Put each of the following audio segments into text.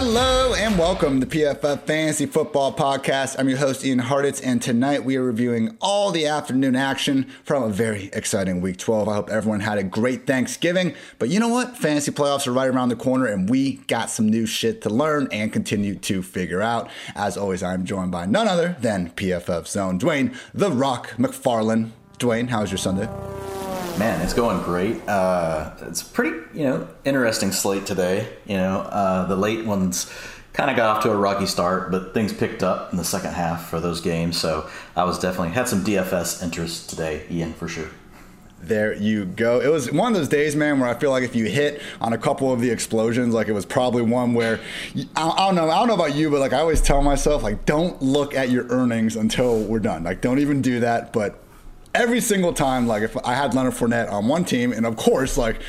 Hello and welcome to PFF Fantasy Football Podcast. I'm your host, Ian Hartitz, and tonight we are reviewing all the afternoon action from a very exciting week 12. I hope everyone had a great Thanksgiving. But you know what? Fantasy playoffs are right around the corner, and we got some new shit to learn and continue to figure out. As always, I'm joined by none other than PFF Zone Dwain, The Rock McFarland. Dwain, how's your Sunday? Man, it's going great. Uh, it's pretty, you know, interesting slate today. You know, uh, the late ones kind of got off to a rocky start, but things picked up in the second half for those games. So I was definitely had some DFS interest today, Ian, for sure. There you go. It was one of those days, man, where I feel like if you hit on a couple of the explosions, like it was probably one where I, I don't know. I don't know about you, but like I always tell myself, like don't look at your earnings until we're done. Like don't even do that. But every single time, like if I had Leonard Fournette on one team, and of course, like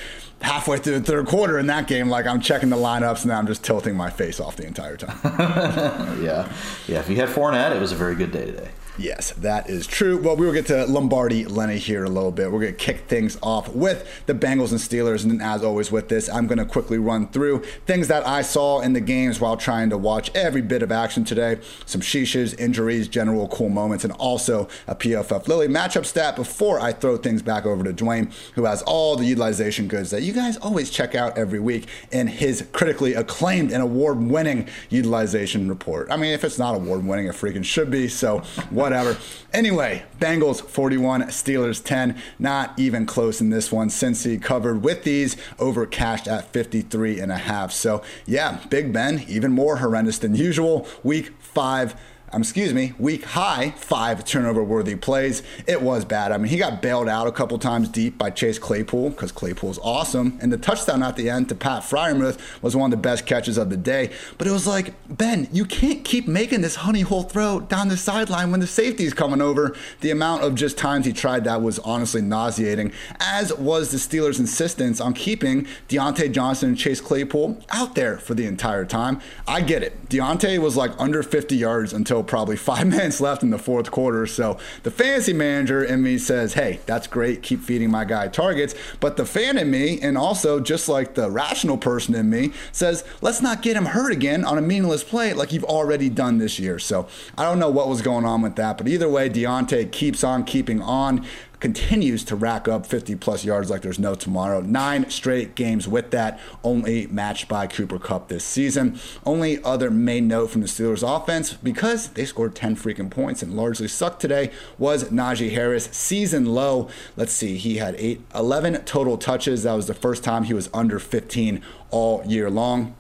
halfway through the third quarter in that game, like I'm checking the lineups and I'm just tilting my face off the entire time. yeah, yeah. If you had Fournette, it was a very good day today. Yes, that is true. Well, we will get to Lombardi Lenny here in a little bit. We're going to kick things off with the Bengals and Steelers. And as always, with this, I'm going to quickly run through things that I saw in the games while trying to watch every bit of action today. Some sheeshes, injuries, general cool moments, and also a PFF Lily matchup stat before I throw things back over to Dwain, who has all the utilization goods that you guys always check out every week in his critically acclaimed and award winning utilization report. I mean, if it's not award winning, it freaking should be. So, what? Whatever. Anyway, Bengals 41, Steelers 10. Not even close in this one. Cincy covered with these over cashed at 53 and a half. So yeah, Big Ben, even more horrendous than usual. Week five um, excuse me, week high five turnover worthy plays. It was bad. I mean, he got bailed out a couple times deep by Chase Claypool because Claypool's awesome. And the touchdown at the end to Pat Freiermuth was one of the best catches of the day. But it was like, Ben, you can't keep making this honey hole throw down the sideline when the safety's coming over. The amount of just times he tried that was honestly nauseating, as was the Steelers' insistence on keeping Diontae Johnson and Chase Claypool out there for the entire time. I get it. Diontae was like under 50 yards until probably five minutes left in the fourth quarter. So the fantasy manager in me says, hey, that's great. Keep feeding my guy targets. But the fan in me, and also just like the rational person in me, says, let's not get him hurt again on a meaningless play like you've already done this year. So I don't know what was going on with that. But either way, Diontae keeps on keeping on continues to rack up 50 plus yards like there's no tomorrow. Nine straight games with that, only matched by Cooper Kupp this season. Only other main note from the Steelers offense, because they scored 10 freaking points and largely sucked today, was Najee Harris. Season low. Let's see, he had eight, 11 total touches. That was the first time he was under 15 all year long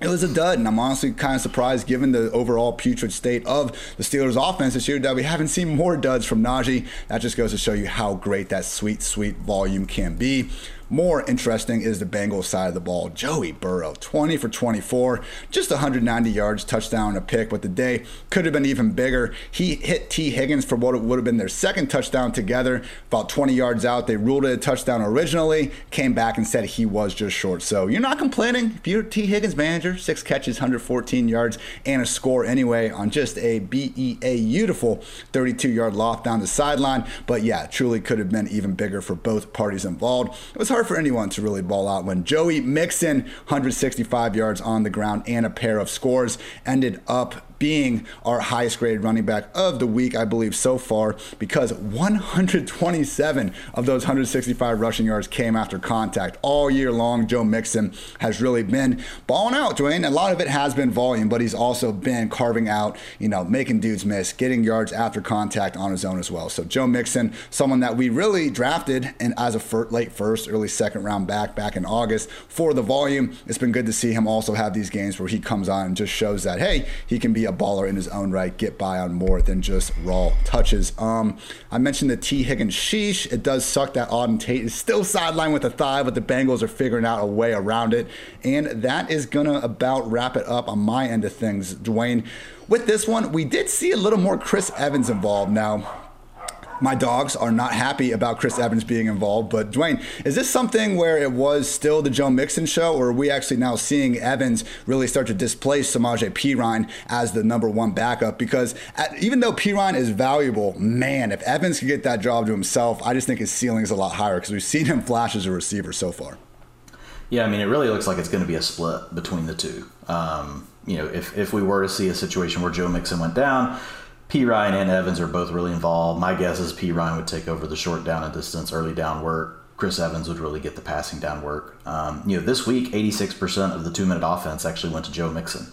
it was a dud, and I'm honestly kind of surprised given the overall putrid state of the Steelers' offense this year that we haven't seen more duds from Najee. That just goes to show you how great that sweet, sweet volume can be. More interesting is the Bengals side of the ball. Joey Burrow, 20 for 24, just 190 yards, touchdown, a pick, but the day could have been even bigger. He hit T. Higgins for what would have been their second touchdown together, about 20 yards out. They ruled it a touchdown originally, came back and said he was just short. So you're not complaining if you're T. Higgins manager, six catches, 114 yards, and a score anyway on just a BEA beautiful 32 yard loft down the sideline. But yeah, truly could have been even bigger for both parties involved. It was hard hard for anyone to really ball out when Joey Mixon, 165 yards on the ground and a pair of scores, ended up being our highest graded running back of the week, I believe, so far, because 127 of those 165 rushing yards came after contact. All year long, Joe Mixon has really been balling out, Dwain. A lot of it has been volume, but he's also been carving out, you know, making dudes miss, getting yards after contact on his own as well. So Joe Mixon, someone that we really drafted and as a fir- late first, early second round back back in August for the volume. It's been good to see him also have these games where he comes on and just shows that, hey, he can be a baller in his own right, get by on more than just raw touches. Um, I mentioned the T. Higgins sheesh. It does suck that Auden Tate is still sidelined with a thigh, but the Bengals are figuring out a way around it. And that is going to about wrap it up on my end of things. Dwain. with this one, we did see a little more Chris Evans involved. Now, my dogs are not happy about Chris Evans being involved. But Dwain, is this something where it was still the Joe Mixon show, or are we actually now seeing Evans really start to displace Samaje Perine as the number one backup? Because at, even though Perine is valuable, man, if Evans could get that job to himself, I just think his ceiling is a lot higher because we've seen him flash as a receiver so far. Yeah, I mean, it really looks like it's going to be a split between the two. Um, you know, if, if we were to see a situation where Joe Mixon went down, Perine and Evans are both really involved. My guess is Perine would take over the short down and distance, early down work. Chris Evans would really get the passing down work. Um, you know, this week, 86% of the two minute offense actually went to Joe Mixon.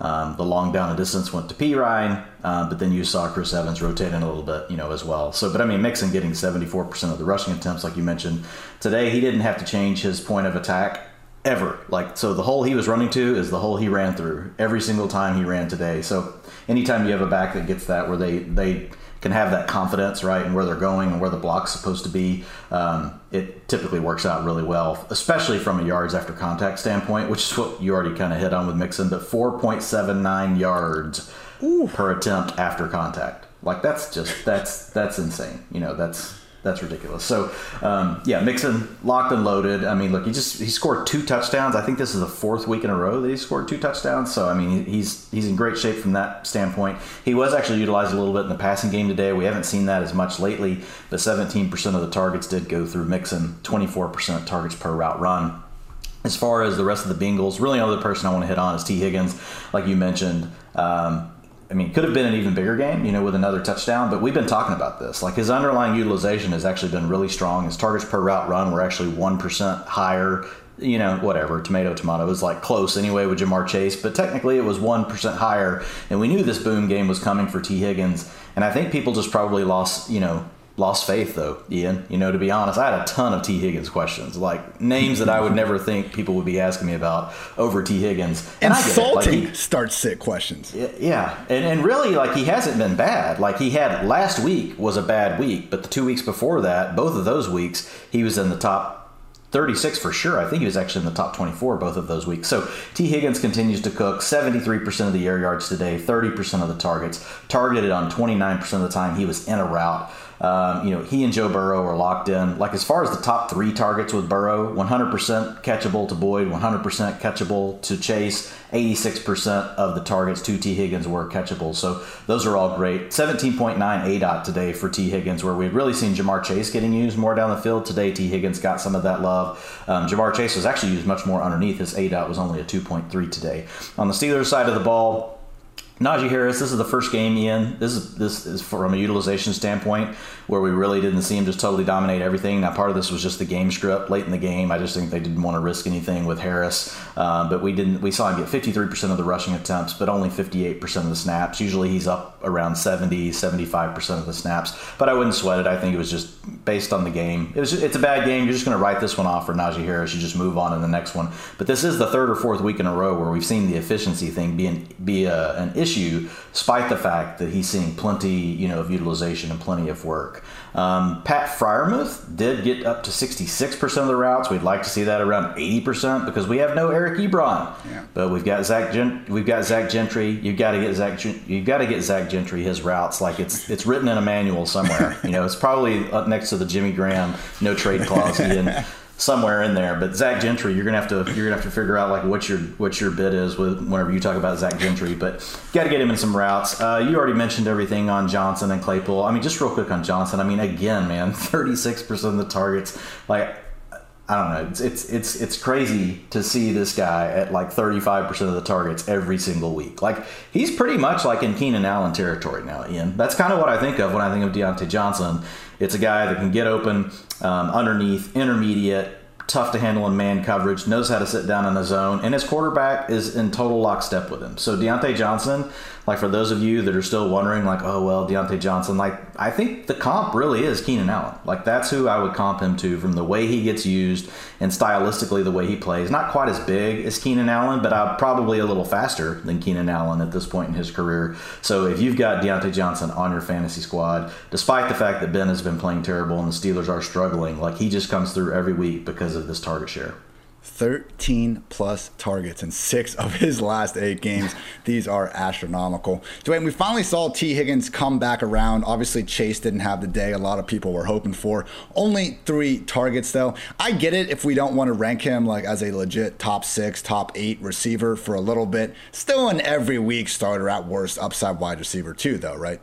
Um, the long down and distance went to Perine, uh, but then you saw Chris Evans rotating a little bit, you know, as well. So, but I mean, Mixon getting 74% of the rushing attempts, like you mentioned today, he didn't have to change his point of attack ever. Like, so the hole he was running to is the hole he ran through every single time he ran today. So, anytime you have a back that gets that, where they they can have that confidence, right, and where they're going and where the block's supposed to be, um, it typically works out really well, especially from a yards after contact standpoint, which is what you already kind of hit on with Mixon, but 4.79 yards Ooh. per attempt after contact. Like that's just that's that's insane. You know, that's that's ridiculous. So, um, yeah, Mixon locked and loaded. I mean, look, he just he scored two touchdowns. I think this is the fourth week in a row that he scored two touchdowns. So, I mean, he's he's in great shape from that standpoint. He was actually utilized a little bit in the passing game today. We haven't seen that as much lately, but 17% of the targets did go through Mixon. 24% of targets per route run. As far as the rest of the Bengals, really, the person I want to hit on is T. Higgins, like you mentioned. Um, I mean, could have been an even bigger game, you know, with another touchdown, but we've been talking about this. Like his underlying utilization has actually been really strong. His targets per route run were actually 1% higher, you know, whatever, tomato, tomato. Was like close anyway with Ja'Marr Chase, but technically it was 1% higher. And we knew this boom game was coming for T. Higgins. And I think people just probably lost, you know, lost faith though, Ian. You know, to be honest, I had a ton of T. Higgins questions, like names that I would never think people would be asking me about over T. Higgins. And Insulting like start sit questions. Yeah, and and really, like he hasn't been bad. Like he had last week was a bad week, but the two weeks before that, both of those weeks, he was in the top 36 for sure. I think he was actually in the top 24 both of those weeks. So T. Higgins continues to cook 73% of the air yards today, 30% of the targets, targeted on 29% of the time he was in a route. Um, you know, he and Joe Burrow are locked in. Like as far as the top three targets with Burrow, 100% catchable to Boyd, 100% catchable to Chase, 86% of the targets to T. Higgins were catchable. So those are all great. 17.9 ADOT today for T. Higgins, where we've really seen Ja'Marr Chase getting used more down the field. Today, T. Higgins got some of that love. Um, Ja'Marr Chase was actually used much more underneath. His ADOT was only a 2.3 today. On the Steelers side of the ball, Najee Harris, this is the first game, Ian. This is this is from a utilization standpoint where we really didn't see him just totally dominate everything. Now, part of this was just the game script late in the game. I just think they didn't want to risk anything with Harris, um, but we didn't. We saw him get 53% of the rushing attempts, but only 58% of the snaps. Usually, he's up around 70, 75% of the snaps. But I wouldn't sweat it. I think it was just based on the game. It was it's a bad game. You're just going to write this one off for Najee Harris. You just move on to the next one. But this is the third or fourth week in a row where we've seen the efficiency thing be an, be a, an issue, despite the fact that he's seeing plenty, you know, of utilization and plenty of work. Um, Pat Freiermuth did get up to 66% of the routes. We'd like to see that around 80% because we have no Eric Ebron, yeah. but we've got Zach. We've got Zach Gentry. You've got to get Zach. Gen- you've got to get Zach Gentry his routes like it's it's written in a manual somewhere. you know, it's probably up next to the Jimmy Graham no trade clause. somewhere in there. But Zach Gentry, you're gonna have to you're gonna have to figure out like what your what your bid is with whenever you talk about Zach Gentry. But got to get him in some routes. Uh, you already mentioned everything on Johnson and Claypool. I mean, just real quick on Johnson. I mean, again, man, 36 percent of the targets. Like I don't know. It's, it's it's it's crazy to see this guy at like 35% of the targets every single week. Like he's pretty much like in Keenan Allen territory now, Ian. That's kind of what I think of when I think of Diontae Johnson. It's a guy that can get open um, underneath, intermediate, tough to handle in man coverage, knows how to sit down in the zone, and his quarterback is in total lockstep with him. So Diontae Johnson like for those of you that are still wondering, like, oh well, Diontae Johnson, like I think the comp really is Keenan Allen. Like that's who I would comp him to from the way he gets used and stylistically the way he plays. Not quite as big as Keenan Allen, but uh, probably a little faster than Keenan Allen at this point in his career. So if you've got Diontae Johnson on your fantasy squad, despite the fact that Ben has been playing terrible and the Steelers are struggling, like he just comes through every week because of this target share. 13 plus targets in six of his last eight games. These are astronomical. Dwain, we finally saw T. Higgins come back around. Obviously, Chase didn't have the day a lot of people were hoping for. Only three targets, though. I get it if we don't want to rank him like as a legit top six, top eight receiver for a little bit. Still an every week starter at worst, upside wide receiver, too, though, right?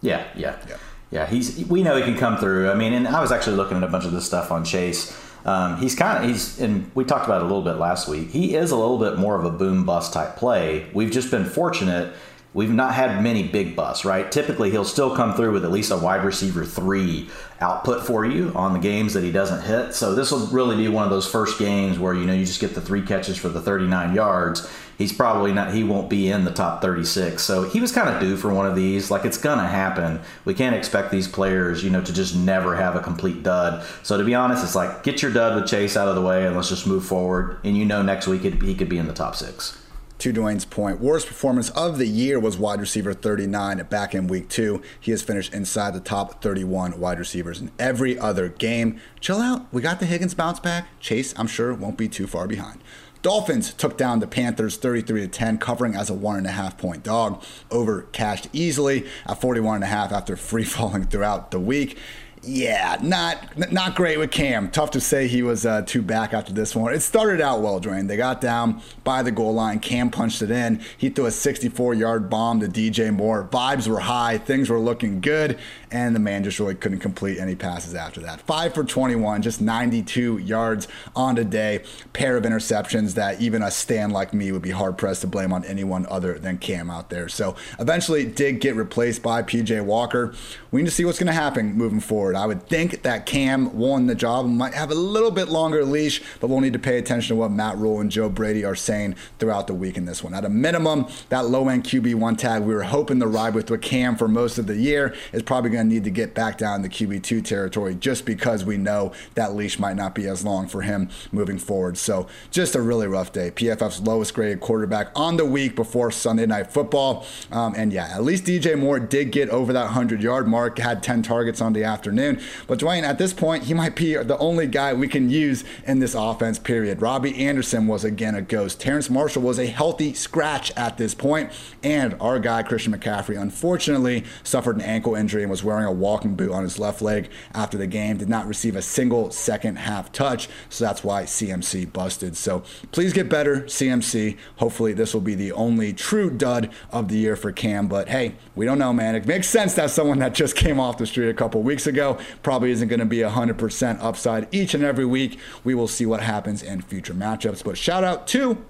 Yeah, yeah. Yeah, yeah he's we know he can come through. I mean, and I was actually looking at a bunch of this stuff on Chase Um, he's kind of he's and we talked about it a little bit last week. He is a little bit more of a boom bust type play. We've just been fortunate We've not had many big busts, right? Typically, he'll still come through with at least a wide receiver three output for you on the games that he doesn't hit. So this will really be one of those first games where you know you just get the three catches for the 39 yards. He's probably not. He won't be in the top 36. So he was kind of due for one of these. Like it's gonna happen. We can't expect these players, you know, to just never have a complete dud. So to be honest, it's like get your dud with Chase out of the way and let's just move forward. And you know, next week he could be in the top six to Dwain's point, worst performance of the year was wide receiver 39 back in week two. He has finished inside the top 31 wide receivers in every other game. Chill out. We got the Higgins bounce back. Chase, I'm sure, won't be too far behind. Dolphins took down the Panthers 33 to 10, covering as a one and a half point dog. Over cashed easily at 41 and a half after free falling throughout the week yeah, not not great with Cam. Tough to say he was uh, too back after this one. It started out well, Dwain. They got down by the goal line. Cam punched it in. He threw a 64-yard bomb to DJ Moore. Vibes were high. Things were looking good, and the man just really couldn't complete any passes after that. Five for 21, just 92 yards on the day. Pair of interceptions that even a stand like me would be hard pressed to blame on anyone other than Cam out there. So eventually did get replaced by PJ Walker. We need to see what's going to happen moving forward. I would think that Cam won the job and might have a little bit longer leash, but we'll need to pay attention to what Matt Rhule and Joe Brady are saying throughout the week in this one. At a minimum, that low end QB1 tag we were hoping to ride with with Cam for most of the year is probably going to need to get back down the QB2 territory just because we know that leash might not be as long for him moving forward. So just a really rough day. PFF's lowest graded quarterback on the week before Sunday Night Football. Um, and yeah, at least DJ Moore did get over that 100 yard mark, had 10 targets on the afternoon. But Dwain, at this point, he might be the only guy we can use in this offense, period. Robbie Anderson was again a ghost. Terrace Marshall was a healthy scratch at this point, And our guy, Christian McCaffrey, unfortunately suffered an ankle injury and was wearing a walking boot on his left leg after the game. Did not receive a single second half touch. So that's why CMC busted. So please get better, CMC. Hopefully, this will be the only true dud of the year for Cam. But hey, we don't know, man. It makes sense that someone that just came off the street a couple weeks ago probably isn't going to be 100% upside each and every week. We will see what happens in future matchups. But shout out to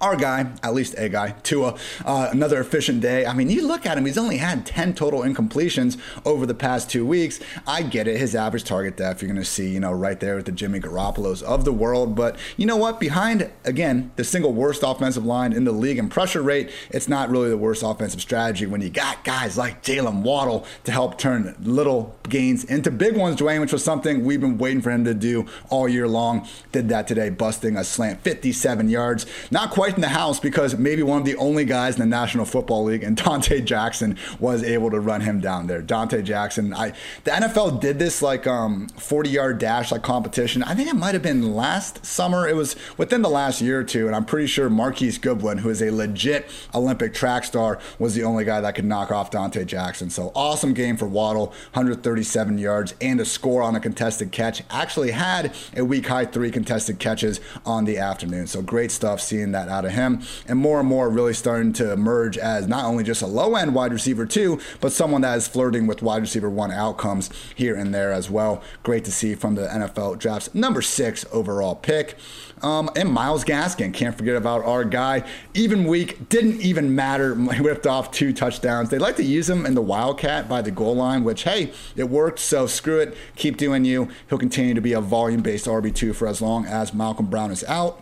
our guy, at least a guy, Tua, uh, another efficient day. I mean, you look at him, he's only had 10 total incompletions over the past two weeks. I get it, his average target depth, you're going to see, you know, right there with the Jimmy Garoppolos of the world. But you know what? Behind, again, the single worst offensive line in the league in pressure rate, it's not really the worst offensive strategy when you got guys like Jaylen Waddle to help turn little gains into big ones, Dwain, which was something we've been waiting for him to do all year long. Did that today, busting a slant 57 yards. Not quite in the house because maybe one of the only guys in the National Football League and Donte Jackson was able to run him down there. Donte Jackson, I the NFL did this like um 40 yard dash like competition. I think it might have been last summer. It was within the last year or two, and I'm pretty sure Marquise Goodwin, who is a legit Olympic track star, was the only guy that could knock off Donte Jackson. So awesome game for Waddle, 137 yards and a score on a contested catch. Actually had a week high three contested catches on the afternoon. So great stuff seeing that out of him. And more and more really starting to emerge as not only just a low end wide receiver, two, but someone that is flirting with wide receiver one outcomes here and there as well. Great to see from the NFL draft's number six overall pick. Um, and Myles Gaskin, can't forget about our guy. Even week, didn't even matter. He whipped off two touchdowns. They like to use him in the Wildcat by the goal line, which, hey, it worked. So screw it. Keep doing you. He'll continue to be a volume based RB2 for as long as Malcolm Brown is out.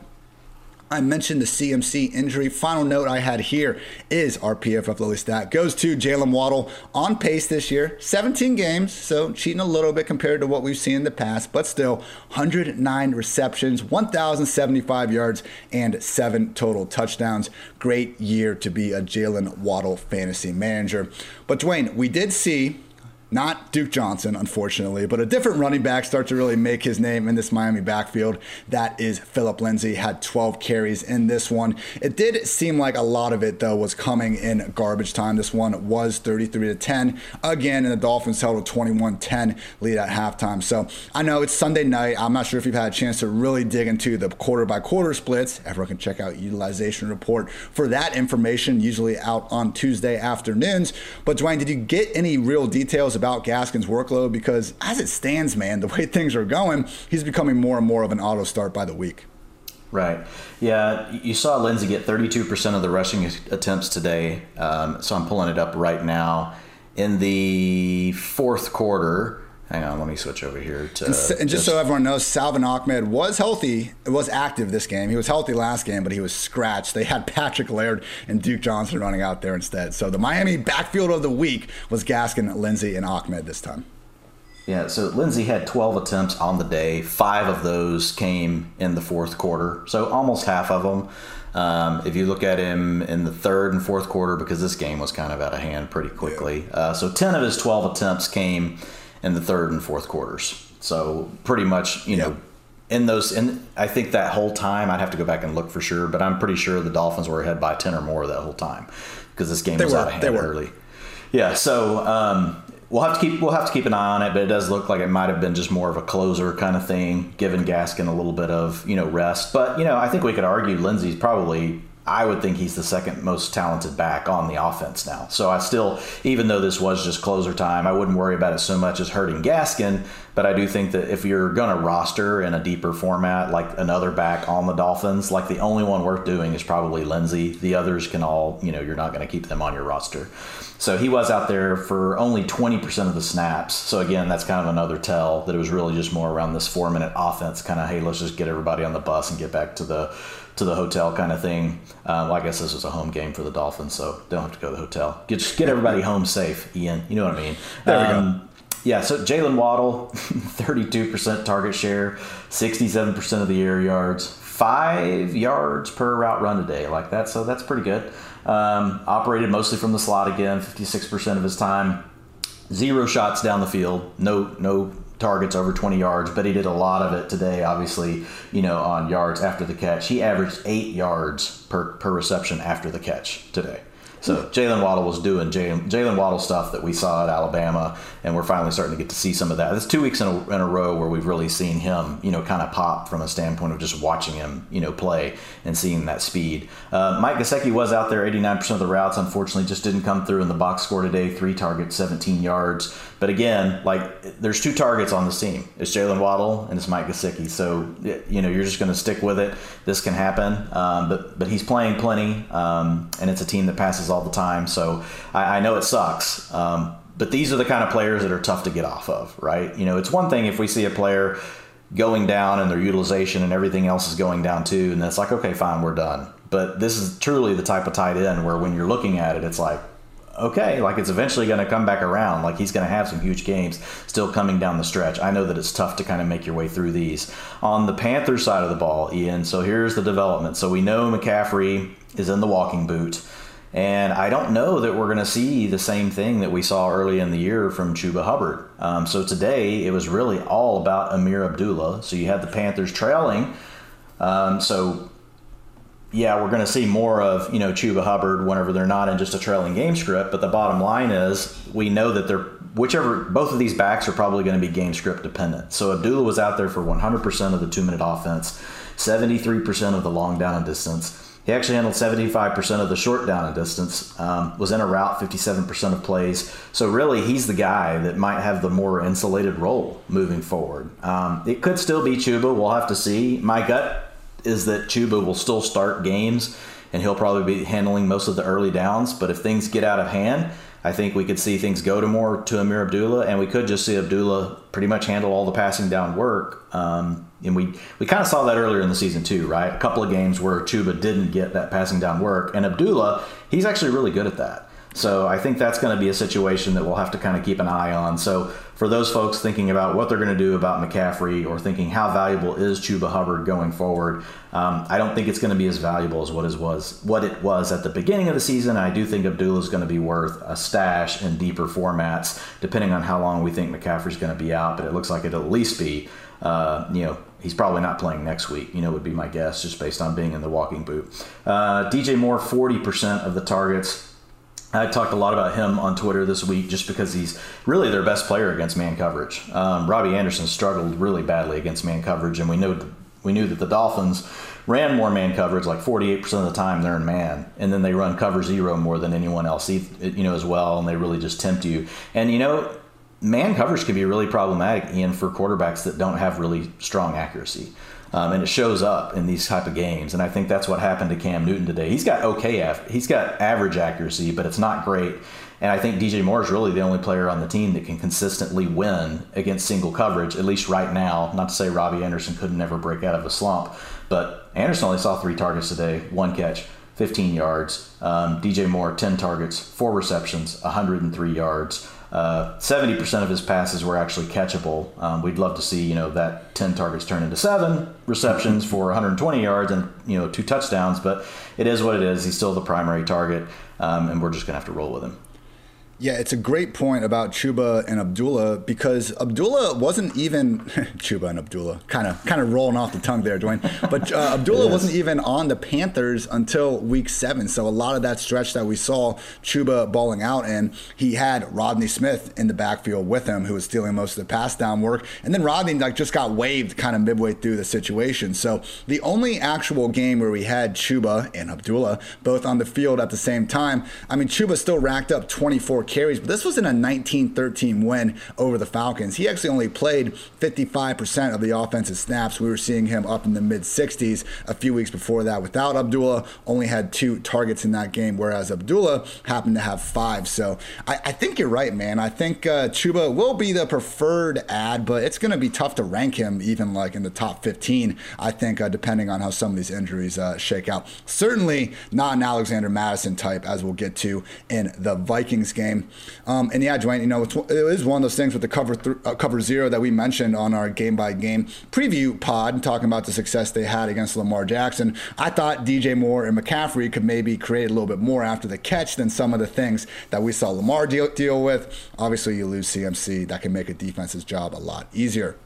I mentioned the CMC injury. Final note I had here is our PFF Lily stat goes to Jaylen Waddle on pace this year, 17 games, so cheating a little bit compared to what we've seen in the past, but still 109 receptions, 1,075 yards, and seven total touchdowns. Great year to be a Jaylen Waddle fantasy manager. But Dwain, we did see not Duke Johnson, unfortunately, but a different running back start to really make his name in this Miami backfield. That is Phillip Lindsay, had 12 carries in this one. It did seem like a lot of it, though, was coming in garbage time. This one was 33 to 10. Again, and the Dolphins held a 21 10 lead at halftime. So I know it's Sunday night. I'm not sure if you've had a chance to really dig into the quarter by quarter splits. Everyone can check out utilization report for that information, usually out on Tuesday afternoons. But Dwain, did you get any real details about? About Gaskin's workload because as it stands, man, the way things are going, he's becoming more and more of an auto start by the week. Right. Yeah, you saw Lindsay get 32% of the rushing attempts today. Um, so I'm pulling it up right now. In the fourth quarter, hang on, let me switch over here to. And, and just, just, so everyone knows, Salvon Ahmed was healthy, was active this game. He was healthy last game, but he was scratched. They had Patrick Laird and Duke Johnson running out there instead. So the Miami backfield of the week was Gaskin, Lindsay, and Ahmed this time. Yeah, so Lindsay had 12 attempts on the day. Five of those came in the fourth quarter, so almost half of them. Um, if you look at him in the third and fourth quarter, because this game was kind of out of hand pretty quickly, uh, so 10 of his 12 attempts came in the third and fourth quarters. So pretty much, you know, in those, and I think that whole time, I'd have to go back and look for sure, but I'm pretty sure the Dolphins were ahead by 10 or more that whole time because this game they was were, out of hand early. Yeah, so um, we'll have to keep we'll have to keep an eye on it, but it does look like it might have been just more of a closer kind of thing, giving Gaskin a little bit of you know rest. But you know, I think we could argue Lindsay's probably. I would think he's the second most talented back on the offense now. So I still, even though this was just closer time, I wouldn't worry about it so much as hurting Gaskin. But I do think that if you're going to roster in a deeper format, like another back on the Dolphins, like the only one worth doing is probably Lindsay. The others can all, you know, you're not going to keep them on your roster. So he was out there for only 20% of the snaps. So again, that's kind of another tell that it was really just more around this four minute offense, kind of hey, let's just get everybody on the bus and get back to the to the hotel kind of thing. Um, well, I guess this was a home game for the Dolphins, so don't have to go to the hotel. Get get everybody home safe, Ian. You know what I mean? There we um, go. Yeah, so Jaylen Waddle, 32% target share, 67% of the air yards, five yards per route run today. Like that, so that's pretty good. Um, operated mostly from the slot again, 56% of his time. Zero shots down the field, no no targets over 20 yards, but he did a lot of it today, obviously, you know, on yards after the catch. He averaged eight yards per, per reception after the catch today. So Jaylen Waddle was doing Jaylen Waddle stuff that we saw at Alabama, and we're finally starting to get to see some of that. It's two weeks in a, in a row where we've really seen him, you know, kind of pop from a standpoint of just watching him, you know, play and seeing that speed. Uh, Mike Gesicki was out there 89% of the routes. Unfortunately, just didn't come through in the box score today. Three targets, 17 yards. But again, like there's two targets on the team. It's Jaylen Waddle and it's Mike Gesicki. So you know you're just going to stick with it. This can happen, um, but but he's playing plenty, um, and it's a team that passes all the time. So I, I know it sucks. Um, but these are the kind of players that are tough to get off of, right? You know, it's one thing if we see a player going down and their utilization and everything else is going down too, and it's like, okay, fine, we're done. But this is truly the type of tight end where when you're looking at it, it's like, okay, like it's eventually going to come back around. Like he's going to have some huge games still coming down the stretch. I know that it's tough to kind of make your way through these. On the Panthers side of the ball, Ian, so here's the development. So we know McCaffrey is in the walking boot. And I don't know that we're going to see the same thing that we saw early in the year from Chuba Hubbard. Um, so today it was really all about Ameer Abdullah. So you had the Panthers trailing. Um, so yeah, we're going to see more of you know Chuba Hubbard whenever they're not in just a trailing game script. But the bottom line is we know that they're whichever both of these backs are probably going to be game script dependent. So Abdullah was out there for 100% of the two minute offense, 73% of the long down and distance. He actually handled 75% of the short down and distance, um, was in a route 57% of plays. So, really, he's the guy that might have the more insulated role moving forward. Um, it could still be Chuba. We'll have to see. My gut is that Chuba will still start games and he'll probably be handling most of the early downs. But if things get out of hand, I think we could see things go to more to Ameer Abdullah, and we could just see Abdullah pretty much handle all the passing down work. Um, and we we kind of saw that earlier in the season too, right? A couple of games where Chuba didn't get that passing down work, and Abdullah, he's actually really good at that. So I think that's going to be a situation that we'll have to kind of keep an eye on. So for those folks thinking about what they're going to do about McCaffrey or thinking how valuable is Chuba Hubbard going forward, um, I don't think it's going to be as valuable as what it was what it was at the beginning of the season. I do think Abdullah is going to be worth a stash in deeper formats, depending on how long we think McCaffrey's going to be out. But it looks like it'll at least be, uh, you know, he's probably not playing next week. You know, would be my guess just based on being in the walking boot. Uh, DJ Moore, forty percent of the targets. I talked a lot about him on Twitter this week just because he's really their best player against man coverage. Um, Robbie Anderson struggled really badly against man coverage, and we knew we knew that the Dolphins ran more man coverage, like 48% of the time they're in man, and then they run cover zero more than anyone else, you know, as well, and they really just tempt you. And you know, man coverage can be really problematic, Ian, for quarterbacks that don't have really strong accuracy. Um, and it shows up in these type of games. And I think that's what happened to Cam Newton today. He's got okay, he's got average accuracy, but it's not great. And I think DJ Moore is really the only player on the team that can consistently win against single coverage, at least right now. Not to say Robbie Anderson couldn't never break out of a slump, but Anderson only saw three targets today, one catch, 15 yards. Um, DJ Moore, 10 targets, four receptions, 103 yards. Uh, 70% of his passes were actually catchable. Um, we'd love to see, you know, that 10 targets turn into seven receptions for 120 yards and, you know, two touchdowns, but it is what it is. He's still the primary target, um, and we're just to have to roll with him. Yeah, it's a great point about Chuba and Abdullah because Abdullah wasn't even Chuba and Abdullah kind of kind of rolling off the tongue there, Dwain. But uh, Abdullah wasn't even on the Panthers until week seven. So a lot of that stretch that we saw Chuba balling out, and he had Rodney Smith in the backfield with him, who was stealing most of the pass down work, and then Rodney like just got waived kind of midway through the situation. So the only actual game where we had Chuba and Abdullah both on the field at the same time, I mean Chuba still racked up 24 carries, but this was in a 19-13 win over the Falcons. He actually only played 55% of the offensive snaps. We were seeing him up in the mid 60s a few weeks before that. Without Abdullah, only had two targets in that game, whereas Abdullah happened to have five. So I, I think you're right, man. I think uh, Chuba will be the preferred ad, but it's going to be tough to rank him even like in the top 15. I think uh, depending on how some of these injuries uh, shake out. Certainly not an Alexander Mattison type, as we'll get to in the Vikings game game. Um, and yeah, Dwain, you know, it is one of those things with the cover th- uh, cover zero that we mentioned on our game by game preview pod, talking about the success they had against Lamar Jackson. I thought DJ Moore and McCaffrey could maybe create a little bit more after the catch than some of the things that we saw Lamar deal, deal with. Obviously, you lose CMC, that can make a defense's job a lot easier.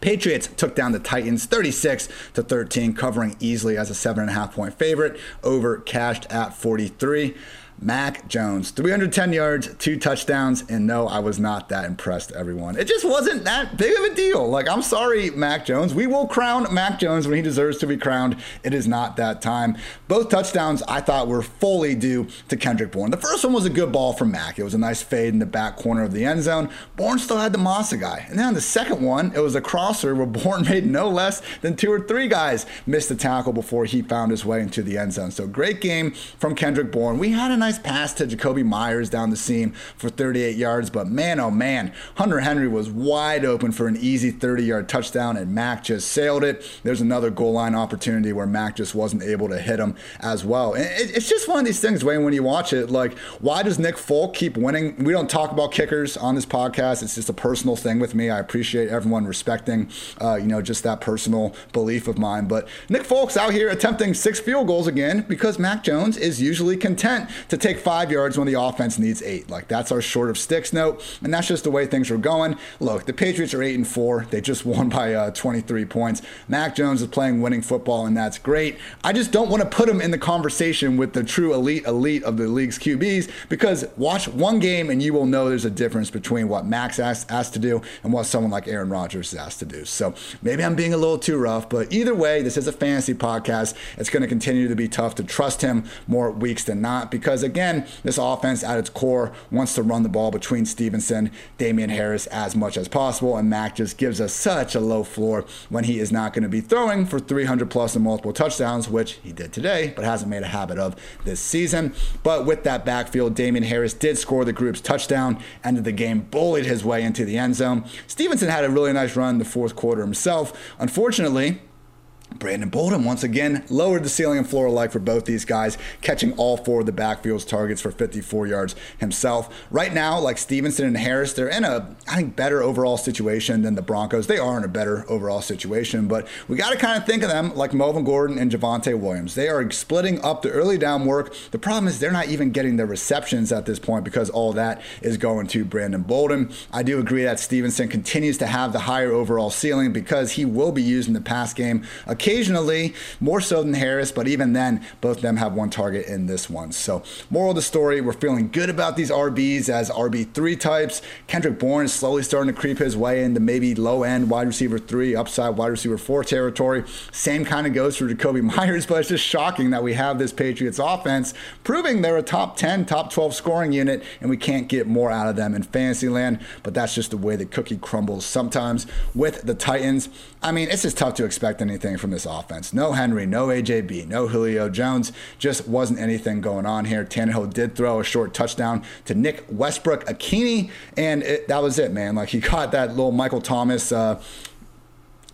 Patriots took down the Titans 36 to 13, covering easily as a seven and a half point favorite. Over cashed at 43. Mac Jones, 310 yards, two touchdowns, and no, I was not that impressed, everyone. It just wasn't that big of a deal. Like, I'm sorry, Mac Jones. We will crown Mac Jones when he deserves to be crowned. It is not that time. Both touchdowns I thought were fully due to Kendrick Bourne. The first one was a good ball from Mac. It was a nice fade in the back corner of the end zone. Bourne still had the Massa guy. And then on the second one, it was a crosser where Bourne made no less than two or three guys miss the tackle before he found his way into the end zone. So great game from Kendrick Bourne. We had a nice nice pass to Jakobi Meyers down the seam for 38 yards, but man, oh man, Hunter Henry was wide open for an easy 30 yard touchdown, and Mac just sailed it. There's another goal line opportunity where Mac just wasn't able to hit him as well. it's just one of these things, Wayne, when you watch it, like, why does Nick Folk keep winning? We don't talk about kickers on this podcast. It's just a personal thing with me. I appreciate everyone respecting, uh, you know, just that personal belief of mine. But Nick Folk's out here attempting six field goals again because Mac Jones is usually content to take five yards when the offense needs eight. Like that's our short of sticks note, and that's just the way things are going. Look, the Patriots are eight and four. They just won by uh, 23 points. Mac Jones is playing winning football, and that's great. I just don't want to put him in the conversation with the true elite elite of the league's QBs because watch one game and you will know there's a difference between what Max asked, asked to do and what someone like Aaron Rodgers is asked to do. So maybe I'm being a little too rough, but either way, this is a fantasy podcast. It's going to continue to be tough to trust him more weeks than not because again, this offense at its core wants to run the ball between Stevenson, Damien Harris as much as possible, and Mac just gives us such a low floor when he is not going to be throwing for 300 plus and multiple touchdowns, which he did today, but hasn't made a habit of this season. But with that backfield, Damien Harris did score the group's touchdown, ended the game, bullied his way into the end zone. Stevenson had a really nice run the fourth quarter himself. Unfortunately, Brandon Bolden once again lowered the ceiling and floor alike for both these guys, catching all four of the backfield's targets for 54 yards himself. Right now, like Stevenson and Harris, they're in a, I think, better overall situation than the Broncos. They are in a better overall situation, but we got to kind of think of them like Melvin Gordon and Javonte Williams. They are splitting up the early down work. The problem is they're not even getting the receptions at this point because all that is going to Brandon Bolden. I do agree that Stevenson continues to have the higher overall ceiling because he will be used in the pass game. Occasionally, more so than Harris, but even then, both of them have one target in this one. So, moral of the story, we're feeling good about these RBs as RB3 types. Kendrick Bourne is slowly starting to creep his way into maybe low end wide receiver three, upside wide receiver four territory. Same kind of goes for Jakobi Meyers, but it's just shocking that we have this Patriots offense proving they're a top 10, top 12 scoring unit, and we can't get more out of them in fantasy land. But that's just the way the cookie crumbles sometimes with the Titans. I mean, it's just tough to expect anything from this offense. No Henry, no AJB, no Julio Jones. Just wasn't anything going on here. Tannehill did throw a short touchdown to Nick Westbrook Ikhine, and it, that was it, man. Like he caught that little Michael Thomas uh,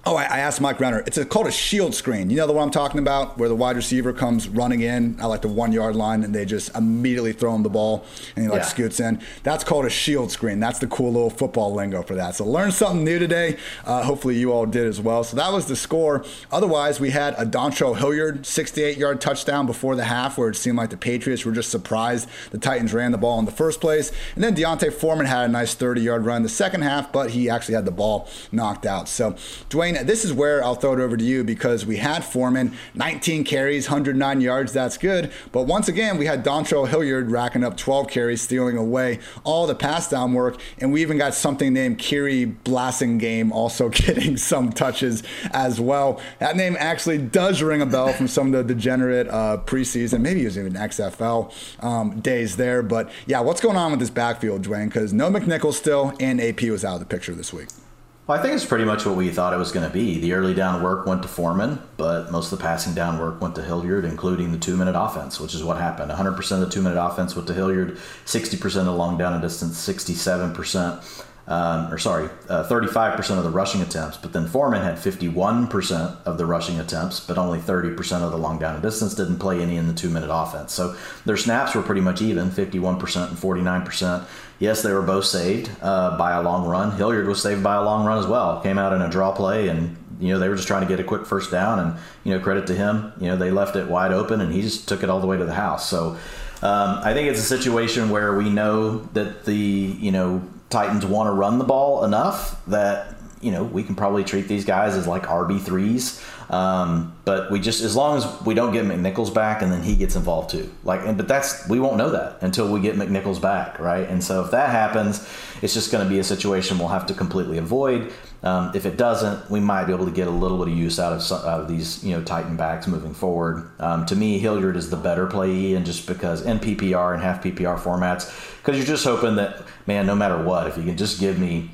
Oh, I, I asked Mike Renner. It's a, called a shield screen. You know the one I'm talking about, where the wide receiver comes running in at like the one yard line, and they just immediately throw him the ball, and he like yeah. scoots in. That's called a shield screen. That's the cool little football lingo for that. So learn something new today. Uh, hopefully you all did as well. So that was the score. Otherwise, we had a Dontrell Hilliard 68 yard touchdown before the half, where it seemed like the Patriots were just surprised the Titans ran the ball in the first place, and then D'Onta Foreman had a nice 30 yard run the second half, but he actually had the ball knocked out. So Dwain this is where I'll throw it over to you because we had Foreman, 19 carries, 109 yards. That's good. But once again, we had Dontrell Hilliard racking up 12 carries, stealing away all the pass down work. And we even got something named Khari Blasingame also getting some touches as well. That name actually does ring a bell from some of the degenerate uh, preseason, maybe it was even XFL um, days there. But yeah, what's going on with this backfield, Dwain? Because no McNichols still, and AP was out of the picture this week. Well, I think it's pretty much what we thought it was going to be. The early down work went to Foreman, but most of the passing down work went to Hilliard, including the two minute offense, which is what happened. 100% of the two minute offense went to Hilliard, 60% of the long down and distance, 67% um, or sorry, uh, 35% of the rushing attempts, but then Foreman had 51% of the rushing attempts, but only 30% of the long down and distance, didn't play any in the two minute offense. So their snaps were pretty much even 51% and 49%. Yes, they were both saved uh, by a long run. Hilliard was saved by a long run as well. Came out in a draw play and you know they were just trying to get a quick first down and you know credit to him you know they left it wide open and he just took it all the way to the house so um, I think it's a situation where we know that the you know Titans want to run the ball enough that you know we can probably treat these guys as like RB threes. Um, but we just as long as we don't get McNichols back and then he gets involved too. Like, and, but that's we won't know that until we get McNichols back, right? And so if that happens, it's just going to be a situation we'll have to completely avoid. Um, if it doesn't, we might be able to get a little bit of use out of some, out of these you know Titan backs moving forward. Um, to me, Hilliard is the better play, and just because in PPR and half PPR formats, because you're just hoping that man, no matter what, if you can just give me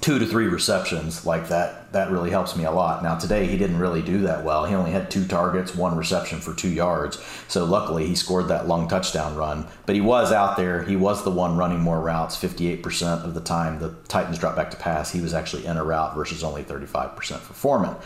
two to three receptions like that that really helps me a lot. Now today he didn't really do that well. He only had two targets one reception for two yards. So luckily he scored that long touchdown run. But he was out there. He was the one running more routes. 58% of the time the titans dropped back to pass. He was actually in a route versus only 35% for foreman.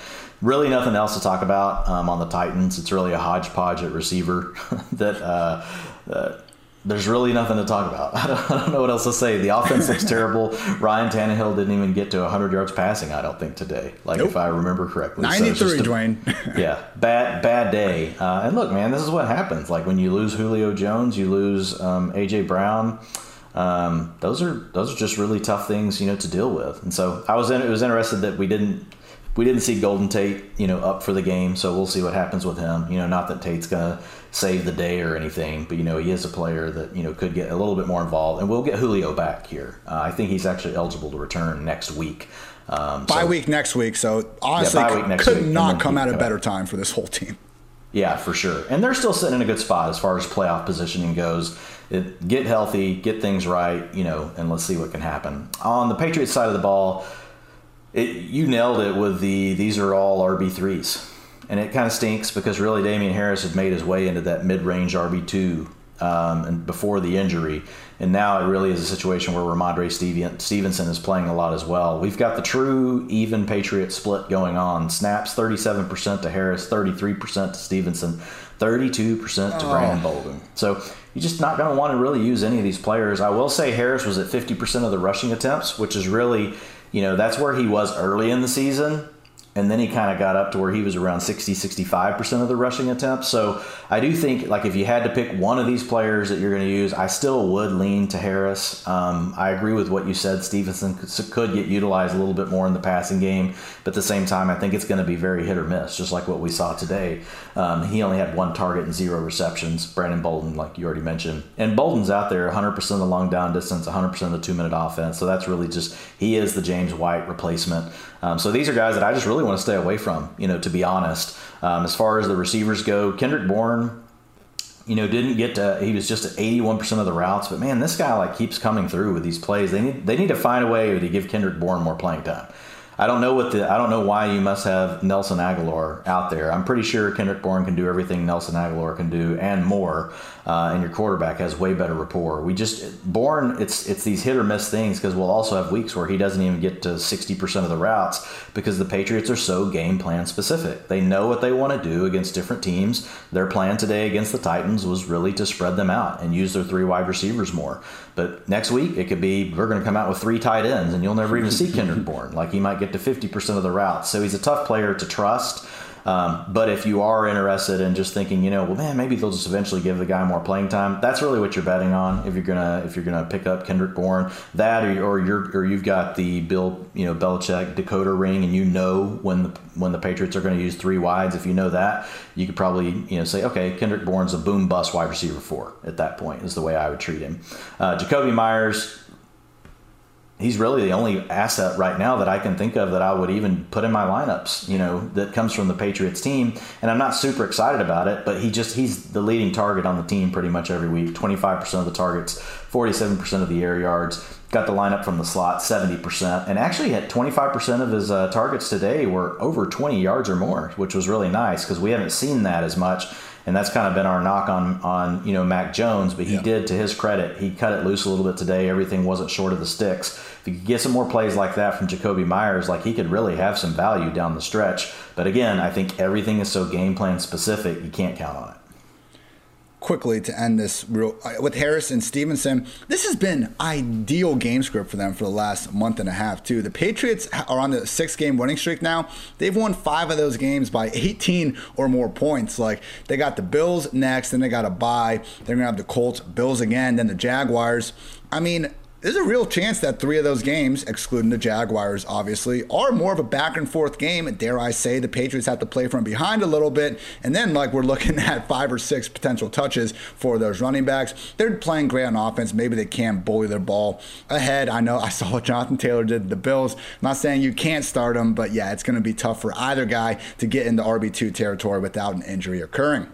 Really nothing else to talk about um, on the titans. It's really a hodgepodge at receiver that uh, uh, there's really nothing to talk about. I don't, I don't, know what else to say. The offense looks terrible. Ryan Tannehill didn't even get to 100 yards passing. I don't think today. Like nope. if I remember correctly. 93, so a, Dwain. yeah, bad bad day. Uh, and look, man, this is what happens. Like when you lose Julio Jones, you lose um, AJ Brown. Um, those are those are just really tough things, you know, to deal with. And so I was in, it was interested that we didn't we didn't see Golden Tate, you know, up for the game. So we'll see what happens with him. You know, not that Tate's gonna save the day or anything, but you know he is a player that you know could get a little bit more involved, and we'll get Julio back here. Uh, I think he's actually eligible to return next week. Um, Bye so, week next week, so honestly, yeah, could week, not come at a better time for this whole team. Yeah, for sure, and they're still sitting in a good spot as far as playoff positioning goes. It, get healthy, get things right, you know, and let's see what can happen on the Patriots side of the ball. It, you nailed it with the these are all RB threes and it kind of stinks because really Damien Harris had made his way into that mid-range RB two um, and before the injury, and now it really is a situation where Rhamondre Stevenson is playing a lot as well. We've got the true even Patriot split going on. Snaps 37% to Harris, 33% to Stevenson, 32% to oh. Brandon Bolden. So you're just not going to want to really use any of these players. I will say Harris was at 50% of the rushing attempts, which is really, you know, that's where he was early in the season and then he kind of got up to where he was around 60 65% of the rushing attempts. So i do think like if you had to pick one of these players that you're going to use i still would lean to harris. Um, i agree with what you said. Stevenson could, get utilized a little bit more in the passing game but at the same time i think it's going to be very hit or miss just like what we saw today. Um, he only had one target and zero receptions. Brandon bolden like you already mentioned. And bolden's out there 100% of the long down distance 100% of the two minute offense. So that's really just he is the james white replacement um, so these are guys that I just really want to stay away from, you know, to be honest. Um, as far as the receivers go, Kendrick Bourne, you know, didn't get to, he was just at 81% of the routes, but man, this guy like keeps coming through with these plays. They need, they need to find a way to give Kendrick Bourne more playing time. I don't know what the I don't know why you must have Nelson Agholor out there. I'm pretty sure Kendrick Bourne can do everything Nelson Agholor can do and more, uh, and your quarterback has way better rapport. We just Bourne, it's it's these hit or miss things because we'll also have weeks where he doesn't even get to 60% of the routes because the Patriots are so game plan specific. They know what they want to do against different teams. Their plan today against the Titans was really to spread them out and use their three wide receivers more. But next week it could be we're going to come out with three tight ends and you'll never even see Kendrick Bourne. Like he might get to 50% of the routes. So he's a tough player to trust. Um, but if you are interested in just thinking, you know, well, man, maybe they'll just eventually give the guy more playing time. That's really what you're betting on. If you're gonna if you're gonna pick up Kendrick Bourne, that or, or you're or you've got the Bill you know Belichick decoder ring, and you know when the when the Patriots are going to use three wides. If you know that, you could probably you know say, okay, Kendrick Bourne's a boom bust wide receiver four at that point is the way I would treat him. Uh, Jakobi Meyers he's really the only asset right now that I can think of that I would even put in my lineups, you know, that comes from the Patriots team. And I'm not super excited about it, but he just he's the leading target on the team pretty much every week. 25% of the targets, 47% of the air yards. Got the lineup from the slot, 70%. And actually had 25% of his uh, targets today were over 20 yards or more, which was really nice because we haven't seen that as much and that's kind of been our knock on on you know Mac Jones. But he yeah. did, to his credit, he cut it loose a little bit today. Everything wasn't short of the sticks. If you could get some more plays like that from Jakobi Meyers, like he could really have some value down the stretch. But again, I think everything is so game plan specific, you can't count on it quickly to end this real uh, with Harris and Stevenson. This has been ideal game script for them for the last month and a half too. The Patriots are on the six game winning streak now. They've won five of those games by 18 or more points. Like they got the Bills next, then they got a bye. They're gonna have the Colts, Bills again, then the Jaguars. I mean, there's a real chance that three of those games, excluding the Jaguars, obviously, are more of a back and forth game. Dare I say, the Patriots have to play from behind a little bit. And then, like, we're looking at five or six potential touches for those running backs. They're playing great on offense. Maybe they can't bully their ball ahead. I know I saw what Jonathan Taylor did the Bills. I'm not saying you can't start them, but yeah, it's going to be tough for either guy to get into RB2 territory without an injury occurring.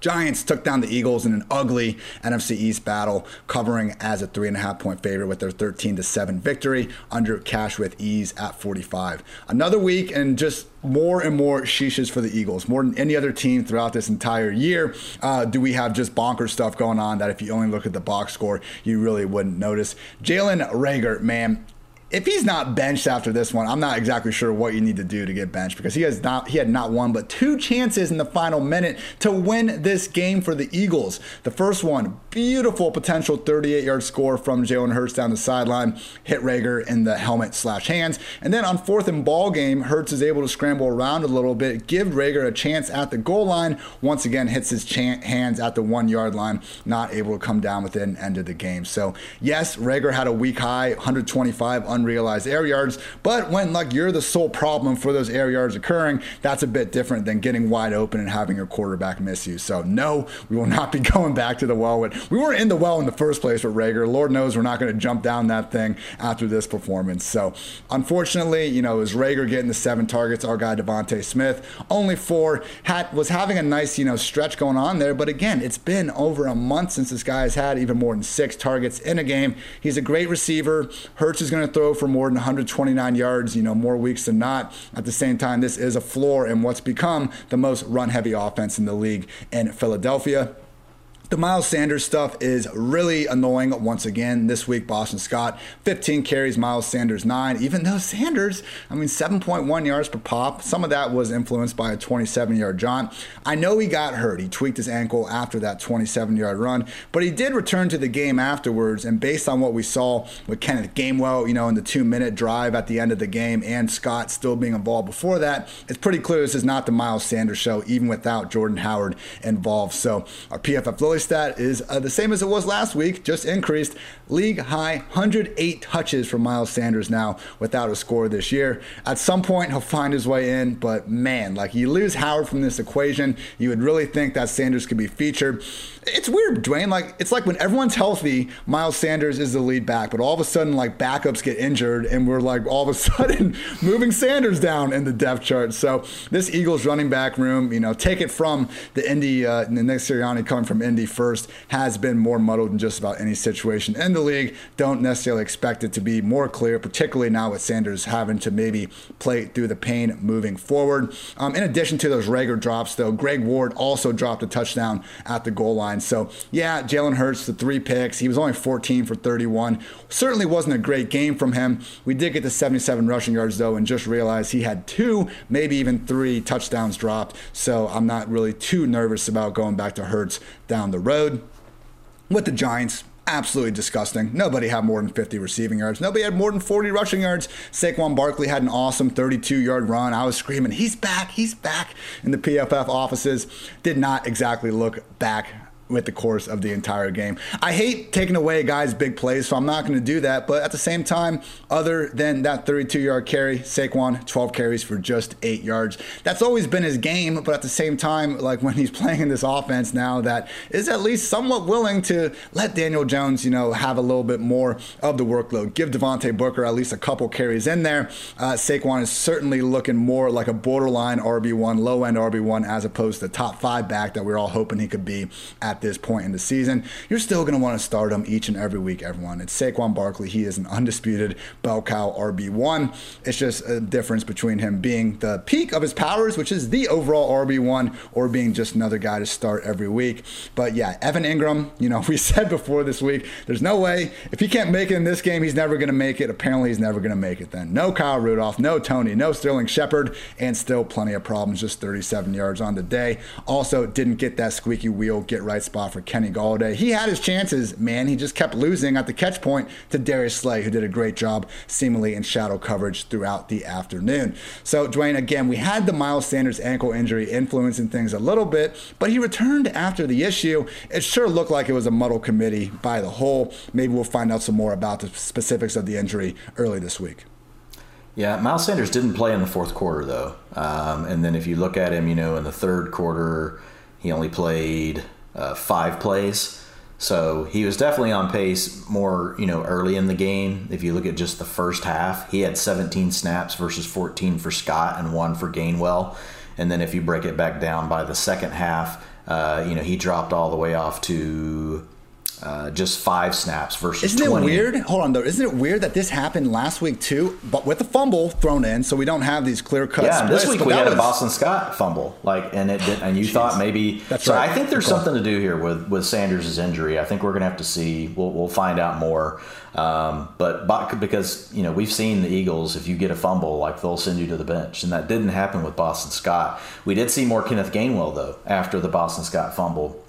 Giants took down the Eagles in an ugly NFC East battle, covering as a three and a half point favorite with their 13 to 7 victory under cash with ease at 45. Another week and just more and more sheeshes for the Eagles, more than any other team throughout this entire year. Uh, do we have just bonker stuff going on that if you only look at the box score, you really wouldn't notice? Jalen Reagor, man, if he's not benched after this one, I'm not exactly sure what you need to do to get benched because he has not he had not one but two chances in the final minute to win this game for the Eagles. The first one, beautiful potential 38 yard score from Jalen Hurts down the sideline, hit Reagor in the helmet slash hands, and then on fourth and ball game, Hurts is able to scramble around a little bit, give Reagor a chance at the goal line. Once again, hits his hands at the one yard line, not able to come down with within end of the game. So yes, Reagor had a week high, 125 unrealized air yards. But when like you're the sole problem for those air yards occurring, that's a bit different than getting wide open and having your quarterback miss you. So no, we will not be going back to the well. We weren't in the well in the first place with Reagor. Lord knows we're not going to jump down that thing after this performance. So unfortunately, you know, it was Reagor getting the seven targets. Our guy DeVonta Smith only four. Had was having a nice you know stretch going on there. But again, it's been over a month since this guy has had even more than six targets in a game. He's a great receiver. Hurts is going to throw for more than 129 yards, you know, more weeks than not. At the same time, this is a floor in what's become the most run heavy offense in the league in Philadelphia. The Miles Sanders stuff is really annoying once again this week. Boston Scott, 15 carries, Miles Sanders 9. Even though Sanders, I mean, 7.1 yards per pop. Some of that was influenced by a 27 yard jaunt. I know he got hurt. He tweaked his ankle after that 27 yard run, but he did return to the game afterwards. And based on what we saw with Kenneth Gainwell, you know, in the two minute drive at the end of the game and Scott still being involved before that, it's pretty clear this is not the Miles Sanders show, even without Jordan Howard involved. So our PFF Lily stat is uh, the same as it was last week, just increased. League high 108 touches for Miles Sanders now without a score this year. At some point, he'll find his way in, but man, like you lose Howard from this equation, you would really think that Sanders could be featured. It's weird, Dwain. Like it's like when everyone's healthy, Miles Sanders is the lead back, but all of a sudden, like backups get injured, and we're like all of a sudden moving Sanders down in the depth chart. So this Eagles running back room, you know, take it from the Indy, uh, the Nick Sirianni coming from Indy first, has been more muddled than just about any situation in the league. Don't necessarily expect it to be more clear, particularly now with Sanders having to maybe play through the pain moving forward. Um, in addition to those regular drops, though, Greg Ward also dropped a touchdown at the goal line. So, yeah, Jalen Hurts, the three picks. He was only 14 for 31. Certainly wasn't a great game from him. We did get to 77 rushing yards, though, and just realized he had two, maybe even three touchdowns dropped. So, I'm not really too nervous about going back to Hurts down the road. With the Giants, absolutely disgusting. Nobody had more than 50 receiving yards. Nobody had more than 40 rushing yards. Saquon Barkley had an awesome 32 yard run. I was screaming, he's back, he's back in the PFF offices. Did not exactly look back with the course of the entire game. I hate taking away guys' big plays, so I'm not going to do that. But at the same time, other than that 32 yard carry, Saquon, 12 carries for just eight yards. That's always been his game, but at the same time, like when he's playing in this offense now that is at least somewhat willing to let Daniel Jones, you know, have a little bit more of the workload. Give Devontae Booker at least a couple carries in there. Uh, Saquon is certainly looking more like a borderline RB1, low end RB1, as opposed to top five back that we we're all hoping he could be at this point in the season, you're still going to want to start him each and every week, everyone. It's Saquon Barkley. He is an undisputed bell cow RB1. It's just a difference between him being the peak of his powers, which is the overall RB1, or being just another guy to start every week. But yeah, Evan Engram, you know, we said before this week, there's no way if he can't make it in this game, he's never going to make it. Apparently, he's never going to make it then. No Kyle Rudolph, no Toney, no Sterling Shepard, and still plenty of problems, just 37 yards on the day. Also, didn't get that squeaky wheel get right spot for Kenny Golladay. He had his chances, man. He just kept losing at the catch point to Darius Slay, who did a great job seemingly in shadow coverage throughout the afternoon. So, Dwain, again, we had the Miles Sanders ankle injury influencing things a little bit, but he returned after the issue. It sure looked like it was a muddle committee by the whole. Maybe we'll find out some more about the specifics of the injury early this week. Yeah, Miles Sanders didn't play in the fourth quarter though, um, and then if you look at him, you know, in the third quarter, he only played uh, five plays. So he was definitely on pace more, you know, early in the game. If you look at just the first half, he had 17 snaps versus 14 for Scott and one for Gainwell. And then if you break it back down by the second half, uh, you know, he dropped all the way off to uh, just five snaps versus Isn't 20. it weird? Hold on though. Isn't it weird that this happened last week too, but with a fumble thrown in, so we don't have these clear cuts. Yeah, this week we had was... a Boston Scott fumble, like, and it did, and you thought maybe. That's so right. I think there's something to do here with with Sanders' injury. I think we're going to have to see. We'll we'll find out more. Um, but because you know we've seen the Eagles, if you get a fumble, like they'll send you to the bench, and that didn't happen with Boston Scott. We did see more Kenneth Gainwell though after the Boston Scott fumble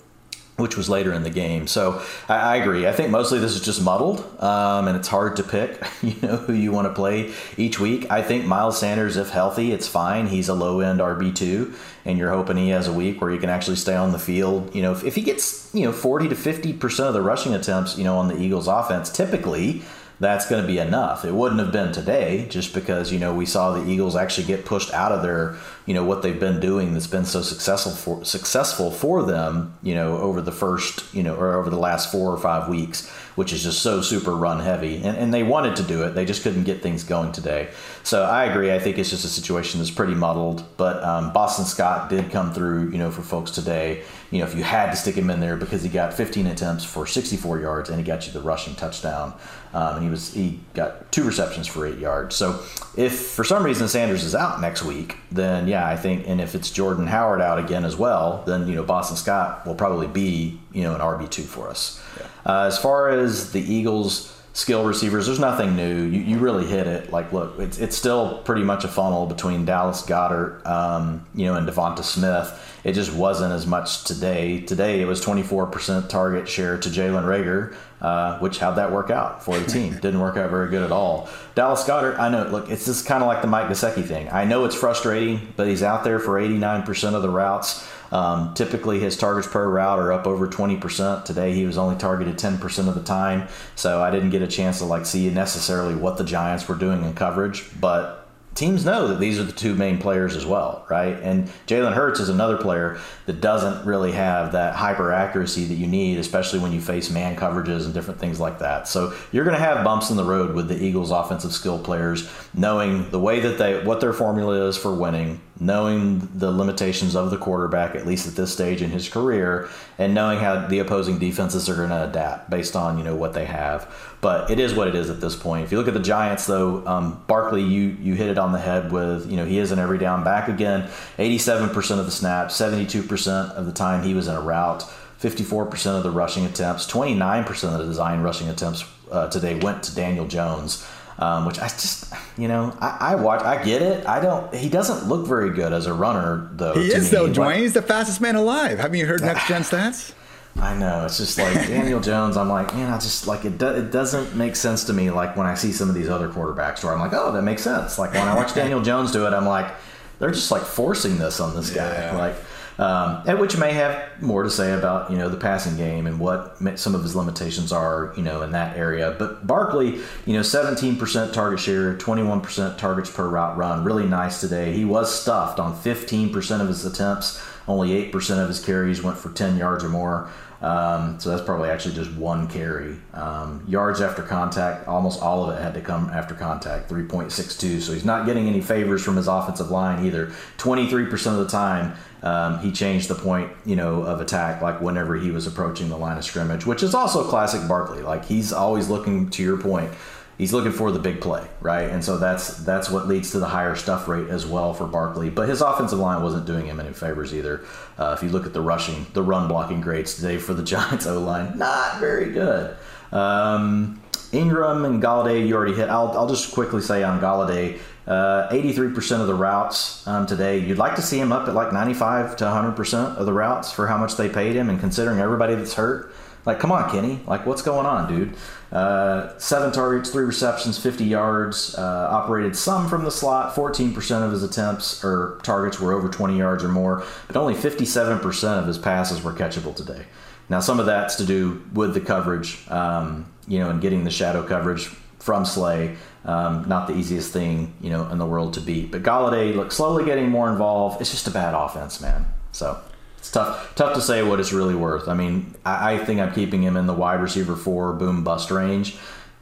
which was later in the game. So I, I, agree. I think mostly this is just muddled, um, and it's hard to pick, you know, who you want to play each week. I think Miles Sanders, if healthy, it's fine. He's a low end RB two, and you're hoping he has a week where he can actually stay on the field. You know, if, if he gets you know 40 to 50 percent of the rushing attempts, you know, on the Eagles' offense, typically that's going to be enough. It wouldn't have been today just because, you know, we saw the Eagles actually get pushed out of their, you know, what they've been doing that's been so successful for successful for them, you know, over the first, you know, or over the last 4 or 5 weeks, which is just so super run heavy. And and they wanted to do it. They just couldn't get things going today. So I agree. I think it's just a situation that's pretty muddled, but um, Boston Scott did come through, you know, for folks today. You know, if you had to stick him in there because he got 15 attempts for 64 yards and he got you the rushing touchdown. Um, and he was he got two receptions for eight yards. So if for some reason Sanders is out next week, then yeah, I think, and if it's Jordan Howard out again as well, then you know Boston Scott will probably be you know an RB two for us. Yeah. Uh, as far as the Eagles skill receivers, there's nothing new. You, you really hit it. Like, look, it's, it's still pretty much a funnel between Dallas Goedert, um, you know, and DeVonta Smith. It just wasn't as much today. Today it was 24% target share to Jalen Reagor, uh, which how'd that work out for the team? Didn't work out very good at all. Dallas Goedert, I know, look, it's just kind of like the Mike Gesicki thing. I know it's frustrating, but he's out there for 89% of the routes. Um, typically, his targets per route are up over 20%. Today, he was only targeted 10% of the time, so I didn't get a chance to like see necessarily what the Giants were doing in coverage. But teams know that these are the two main players as well, right? And Jalen Hurts is another player that doesn't really have that hyper accuracy that you need, especially when you face man coverages and different things like that. So you're going to have bumps in the road with the Eagles' offensive skill players, knowing the way that they, what their formula is for winning, knowing the limitations of the quarterback, at least at this stage in his career, and knowing how the opposing defenses are going to adapt based on you know what they have. But it is what it is at this point. If you look at the Giants, though, um, Barkley, you you hit it on the head with you know he is an every down back again. 87% of the snaps, 72% of the time he was in a route. 54% of the rushing attempts, 29% of the design rushing attempts uh, today went to Daniel Jones um, which I just, you know, I, I, watch, I get it. I don't. He doesn't look very good as a runner, though. He is, me. though, Dwain. He's the fastest man alive. Haven't you heard next gen stats? I know. It's just like Daniel Jones. I'm like, man, I just like it. Do, it doesn't make sense to me. Like when I see some of these other quarterbacks, where I'm like, oh, that makes sense. Like when I watch Daniel Jones do it, I'm like, they're just like forcing this on this guy. Yeah. Like um, and which may have more to say about you know the passing game and what some of his limitations are you know in that area. But Barkley, you know, 17% target share, 21% targets per route run, really nice today. He was stuffed on 15% of his attempts. Only 8% of his carries went for 10 yards or more. Um, so that's probably actually just one carry. Um, yards after contact, almost all of it had to come after contact, 3.62. So he's not getting any favors from his offensive line either. 23% of the time, um, he changed the point, you know, of attack like whenever he was approaching the line of scrimmage, which is also classic Barkley. Like he's always looking to your point he's looking for the big play, right? And so that's that's what leads to the higher stuff rate as well for Barkley. But his offensive line wasn't doing him any favors either. Uh, if you look at the rushing, the run blocking grades today for the Giants O line, not very good. Um, Engram and Golladay, you already hit. I'll, I'll just quickly say on Golladay, uh, 83% of the routes um, today, you'd like to see him up at like 95 to 100% of the routes for how much they paid him, and considering everybody that's hurt, like, come on, Kenny. Like, what's going on, dude? Uh, seven targets, three receptions, 50 yards. Uh, operated some from the slot. 14% of his attempts or targets were over 20 yards or more, but only 57% of his passes were catchable today. Now, some of that's to do with the coverage, um, you know, and getting the shadow coverage from Slay. Um, not the easiest thing, you know, in the world to beat. But Golladay looks slowly getting more involved. It's just a bad offense, man. So it's tough tough to say what it's really worth. I mean, I, I think I'm keeping him in the wide receiver four boom bust range.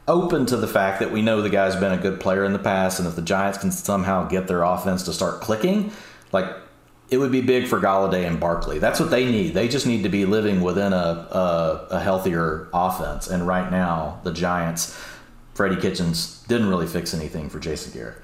Open to the fact that we know the guy's been a good player in the past, and if the Giants can somehow get their offense to start clicking, like it would be big for Golladay and Barkley. That's what they need. They just need to be living within a, a, a healthier offense. And right now, the Giants, Freddie Kitchens didn't really fix anything for Jason Garrett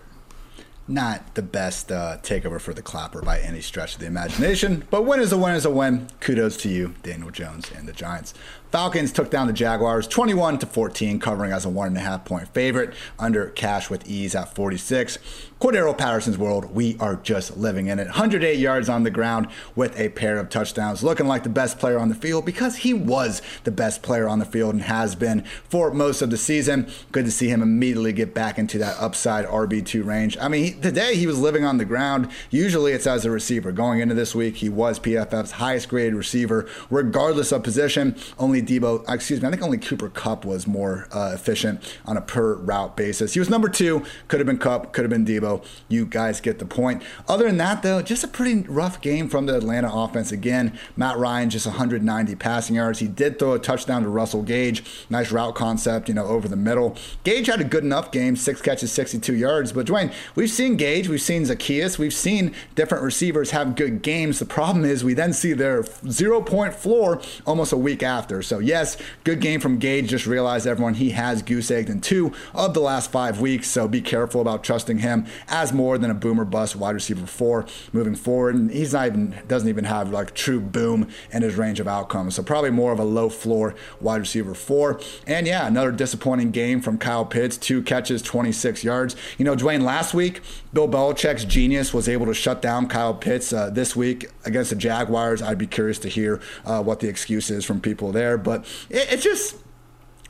not the best uh, takeover for the Clapper by any stretch of the imagination. But win is a win is a win. Kudos to you, Daniel Jones and the Giants. Falcons took down the Jaguars 21 to 14, covering as a one and a half point favorite under cash with ease at 46. Cordarrelle Patterson's world, we are just living in it. 108 yards on the ground with a pair of touchdowns, looking like the best player on the field because he was the best player on the field and has been for most of the season. Good to see him immediately get back into that upside RB2 range. I mean, today he was living on the ground. Usually it's as a receiver. Going into this week, he was PFF's highest graded receiver, regardless of position. Only Deebo, excuse me, I think only Cooper Kupp was more uh, efficient on a per route basis. He was number two, could have been Kupp, could have been Deebo you guys get the point. Other than that, though, just a pretty rough game from the Atlanta offense. Again, Matt Ryan just 190 passing yards. He did throw a touchdown to Russell Gage. Nice route concept, you know, over the middle. Gage had a good enough game, six catches, 62 yards. But Dwain, we've seen Gage, we've seen Zaccheaus, we've seen different receivers have good games. The problem is we then see their zero point floor almost a week after. So, yes, good game from Gage. Just realize everyone he has goose egged in two of the last five weeks. So be careful about trusting him as more than a boomer bust wide receiver four moving forward. And he's not even, doesn't even have like true boom in his range of outcomes. So probably more of a low floor wide receiver four. And yeah, another disappointing game from Kyle Pitts. Two catches, 26 yards. You know, Dwain, last week, Bill Belichick's genius was able to shut down Kyle Pitts. Uh, this week against the Jaguars, I'd be curious to hear uh, what the excuse is from people there. But it, it's just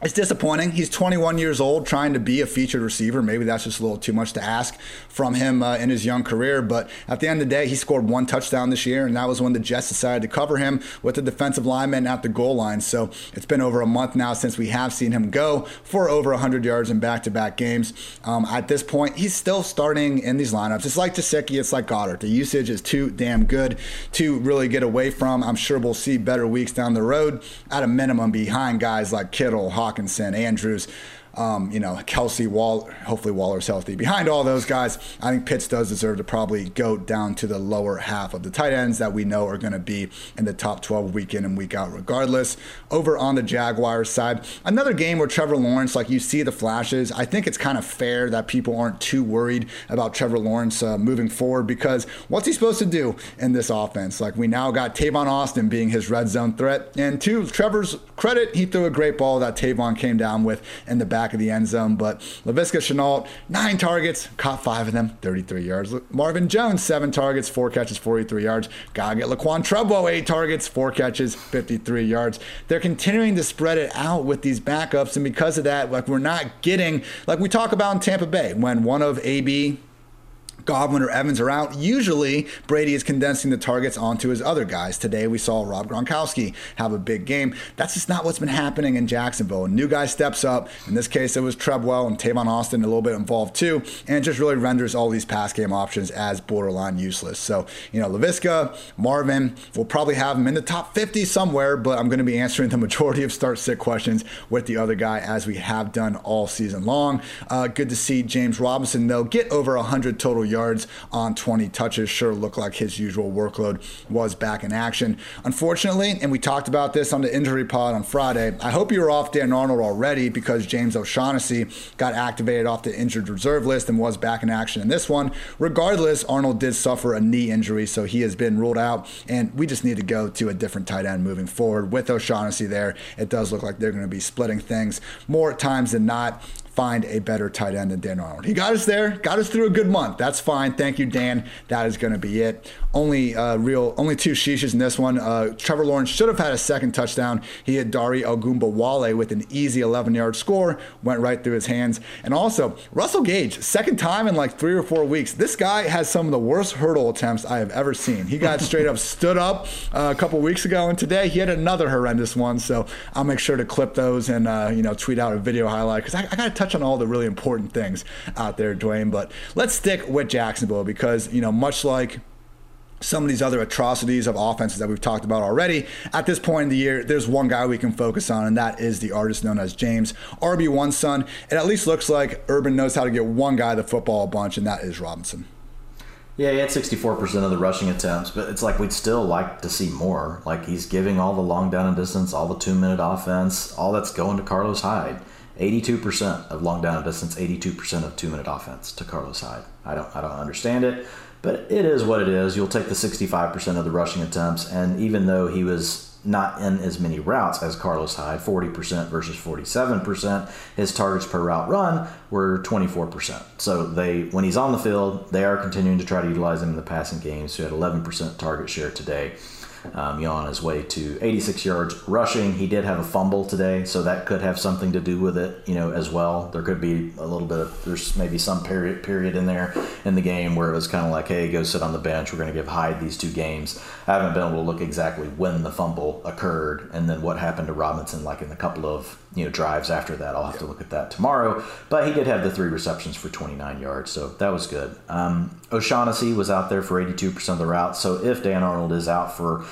it's disappointing. He's 21 years old, trying to be a featured receiver. Maybe that's just a little too much to ask from him uh, in his young career. But at the end of the day, he scored one touchdown this year, and that was when the Jets decided to cover him with the defensive lineman at the goal line. So it's been over a month now since we have seen him go for over 100 yards in back-to-back games. Um, at this point, he's still starting in these lineups. It's like Gesicki, it's like Goedert. The usage is too damn good to really get away from. I'm sure we'll see better weeks down the road, at a minimum, behind guys like Kittle, Hawk. Hockenson, Andrews, um, you know, Kelce, Wall, hopefully Waller's healthy. Behind all those guys, I think Pitts does deserve to probably go down to the lower half of the tight ends that we know are going to be in the top 12 week in and week out, regardless. Over on the Jaguars side, another game where Trevor Lawrence, like you see the flashes. I think it's kind of fair that people aren't too worried about Trevor Lawrence uh, moving forward because what's he supposed to do in this offense? Like we now got Tavon Austin being his red zone threat, and to Trevor's credit, he threw a great ball that Tavon came down with in the back back of the end zone. But Laviska Shenault, nine targets, caught five of them, 33 yards. Marvin Jones, seven targets, four catches, 43 yards. Gotta get Laquan Treadwell, eight targets, four catches, 53 yards. They're continuing to spread it out with these backups, and because of that, like we're not getting, like we talk about in Tampa Bay, when one of AB Godwin or Evans are out, usually Brady is condensing the targets onto his other guys. Today we saw Rob Gronkowski have a big game. That's just not what's been happening in Jacksonville. A new guy steps up. In this case, it was Treadwell and Tavon Austin a little bit involved too, and it just really renders all these pass game options as borderline useless. So, you know, Laviska, Marvin, we'll probably have him in the top 50 somewhere, but I'm going to be answering the majority of start sit questions with the other guy as we have done all season long. Uh, good to see James Robinson, though, get over 100 total yards on 20 touches. Sure looked like his usual workload was back in action. Unfortunately, and we talked about this on the injury pod on Friday, I hope you were off Dan Arnold already because James O'Shaughnessy got activated off the injured reserve list and was back in action in this one. Regardless, Arnold did suffer a knee injury, so he has been ruled out, and we just need to go to a different tight end moving forward. With O'Shaughnessy there, it does look like they're going to be splitting things more times than not find a better tight end than Dan Arnold. He got us there, got us through a good month. That's fine. Thank you, Dan. That is going to be it. Only uh, real, only two sheeshes in this one. Uh, Trevor Lawrence should have had a second touchdown. He had Dare Ogunbowale with an easy 11-yard score, went right through his hands. And also Russell Gage, second time in like three or four weeks. This guy has some of the worst hurdle attempts I have ever seen. He got straight up stood up uh, a couple weeks ago, and today he had another horrendous one. So I'll make sure to clip those and uh, you know tweet out a video highlight because I, I got to touch on all the really important things out there, Dwain. But let's stick with Jacksonville because you know much like some of these other atrocities of offenses that we've talked about already. At this point in the year, there's one guy we can focus on, and that is the artist known as James, RB1 son. It at least looks like Urban knows how to get one guy the football a bunch, and that is Robinson. Yeah, he had 64% of the rushing attempts, but it's like we'd still like to see more. Like he's giving all the long down and distance, all the two minute offense, all that's going to Carlos Hyde. 82% of long down and distance, 82% of two minute offense to Carlos Hyde. I don't, I don't understand it. But it is what it is. You'll take the 65% of the rushing attempts, and even though he was not in as many routes as Carlos Hyde, 40% versus 47%, his targets per route run were 24%. So they, when he's on the field, they are continuing to try to utilize him in the passing game. So he had 11% target share today um, you know, on his way to 86 yards rushing. He did have a fumble today, so that could have something to do with it, you know, as well. There could be a little bit of there's maybe some period period in there in the game where it was kind of like, hey, go sit on the bench. We're going to give Hyde these two games. I haven't been able to look exactly when the fumble occurred and then what happened to Robinson, like in the couple of you know drives after that. I'll have to look at that tomorrow. But he did have the three receptions for 29 yards, so that was good. Um, O'Shaughnessy was out there for 82% of the routes. So if Dan Arnold is out for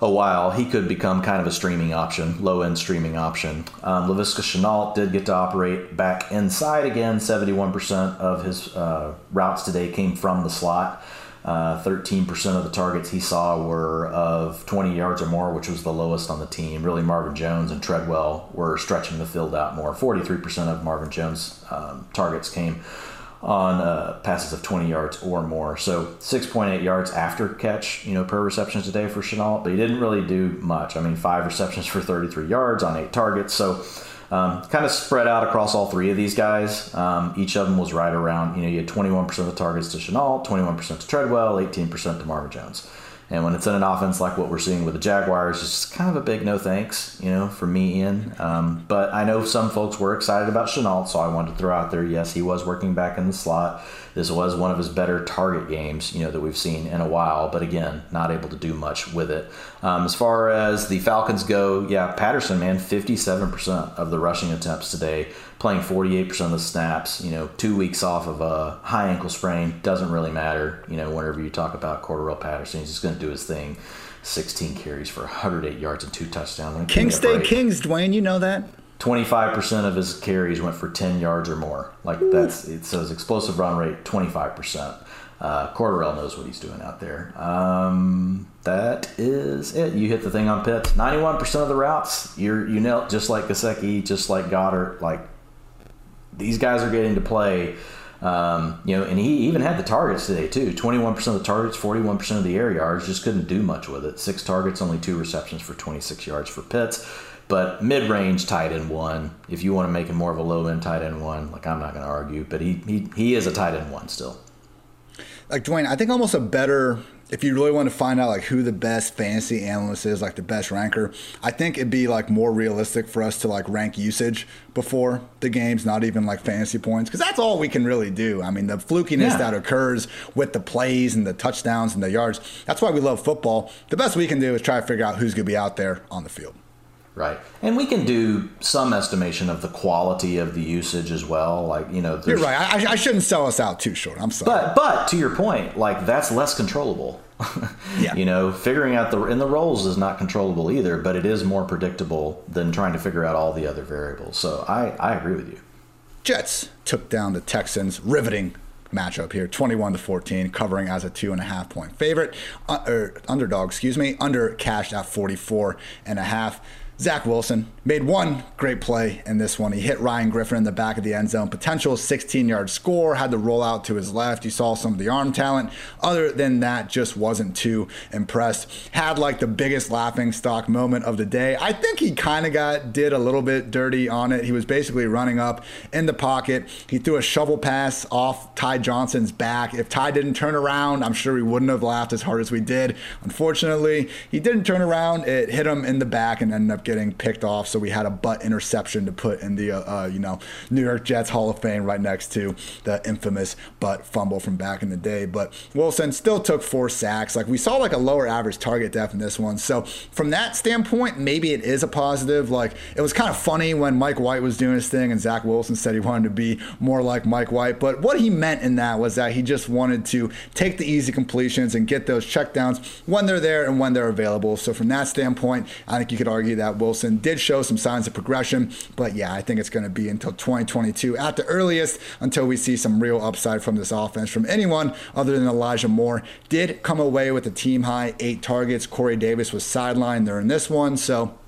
a while, he could become kind of a streaming option, low end streaming option. Um, Laviska Shenault did get to operate back inside again. 71% of his uh, routes today came from the slot. Uh, 13% of the targets he saw were of 20 yards or more, which was the lowest on the team. Really, Marvin Jones and Treadwell were stretching the field out more. 43% of Marvin Jones' um, targets came on uh, passes of 20 yards or more. So 6.8 yards after catch, you know, per reception today for Shenault, but he didn't really do much. I mean, five receptions for 33 yards on eight targets. So um, kind of spread out across all three of these guys. Um, each of them was right around, you know, you had 21% of the targets to Shenault, 21% to Treadwell, 18% to Marvin Jones. And when it's in an offense like what we're seeing with the Jaguars, it's just kind of a big no thanks, you know, for me, Ian. Um, but I know some folks were excited about Shenault, so I wanted to throw out there, yes, he was working back in the slot. This was one of his better target games, you know, that we've seen in a while. But again, not able to do much with it. Um, as far as the Falcons go, yeah, Patterson, man, 57% of the rushing attempts today playing 48% of the snaps, you know, two weeks off of a high ankle sprain doesn't really matter. You know, whenever you talk about Cordarrelle Patterson, he's just going to do his thing. 16 carries for 108 yards and two touchdowns. Kings stay kings, Dwain. You know that. 25% of his carries went for 10 yards or more. Like that's it says explosive run rate 25%. Uh, Cordarrelle knows what he's doing out there. Um, that is it. You hit the thing on Pitts. 91% of the routes, you're you know just like Gesicki, just like Goedert. like these guys are getting to play. Um, you know, and he even had the targets today too. Twenty-one percent of the targets, forty-one percent of the air yards. Just couldn't do much with it. Six targets, only two receptions for twenty-six yards for Pitts. But mid-range tight end one. If you want to make him more of a low-end tight end one, like I'm not going to argue, but he, he he is a tight end one still. Like Dwain, I think almost a better if you really want to find out like who the best fantasy analyst is, like the best ranker, I think it'd be like more realistic for us to like rank usage before the games, not even like fantasy points, because that's all we can really do. I mean, the flukiness yeah. that occurs with the plays and the touchdowns and the yards, that's why we love football. The best we can do is try to figure out who's going to be out there on the field. Right. And we can do some estimation of the quality of the usage as well. Like, you know, you're right. I, I, shouldn't sell us out too short. I'm sorry. But, but to your point, like that's less controllable. yeah. You know, figuring out the, and the roles is not controllable either, but it is more predictable than trying to figure out all the other variables. So I, I agree with you. Jets took down the Texans, riveting matchup here 21 to 14 covering as a two and a half point favorite uh, or underdog excuse me under cashed at 44 and a half Zach Wilson made one great play in this one. He hit Ryan Griffin in the back of the end zone. Potential 16 yard score, had to roll out to his left. You saw some of the arm talent. Other than that, just wasn't too impressed. Had like the biggest laughing stock moment of the day. I think he kind of got, did a little bit dirty on it. He was basically running up in the pocket. He threw a shovel pass off Ty Johnson's back. If Ty didn't turn around, I'm sure we wouldn't have laughed as hard as we did. Unfortunately, he didn't turn around. It hit him in the back and ended up getting picked off. So we had a butt interception to put in the uh, uh, you know New York Jets Hall of Fame right next to the infamous butt fumble from back in the day. But Wilson still took four sacks. Like we saw like a lower average target depth in this one. So from that standpoint, maybe it is a positive. Like it was kind of funny when Mike White was doing his thing and Zach Wilson said he wanted to be more like Mike White. But what he meant in that was that he just wanted to take the easy completions and get those checkdowns when they're there and when they're available. So from that standpoint, I think you could argue that Wilson did show some signs of progression. But yeah, I think it's going to be until 2022 at the earliest until we see some real upside from this offense from anyone other than Elijah Moore. Did come away with a team high eight targets. Corey Davis was sidelined in this one. So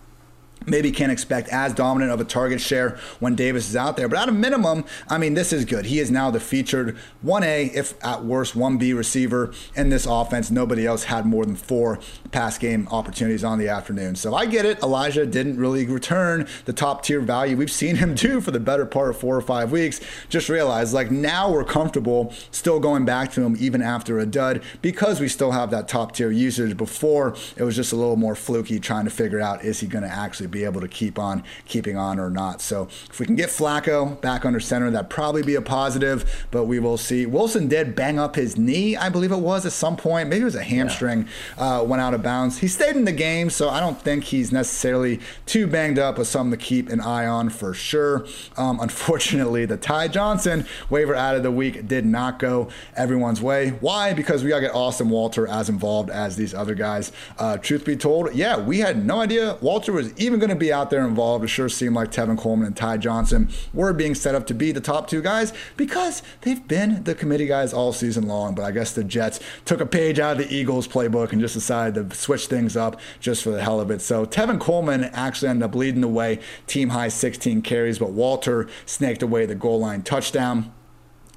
maybe can't expect as dominant of a target share when Davis is out there. But at a minimum, I mean, this is good. He is now the featured 1A, if at worst 1B receiver in this offense. Nobody else had more than four pass game opportunities on the afternoon. So I get it. Elijah didn't really return the top tier value we've seen him do for the better part of four or five weeks. Just realize, like, now we're comfortable still going back to him even after a dud because we still have that top tier usage. Before, it was just a little more fluky trying to figure out is he going to actually be be able to keep on keeping on or not. So if we can get Flacco back under center, that'd probably be a positive, but we will see. Wilson did bang up his knee, I believe it was at some point. Maybe it was a hamstring, yeah. uh, went out of bounds. He stayed in the game, so I don't think he's necessarily too banged up, but something to keep an eye on for sure. Um, unfortunately, the Ty Johnson waiver out of the week did not go everyone's way. Why? Because we got to get Austin Walter as involved as these other guys. Uh, truth be told, yeah, we had no idea Walter was even going to be out there involved. It sure seemed like Tevin Coleman and Ty Johnson were being set up to be the top two guys because they've been the committee guys all season long. But I guess the Jets took a page out of the Eagles playbook and just decided to switch things up just for the hell of it. So Tevin Coleman actually ended up leading the way, team high 16 carries, but Walter snaked away the goal line touchdown.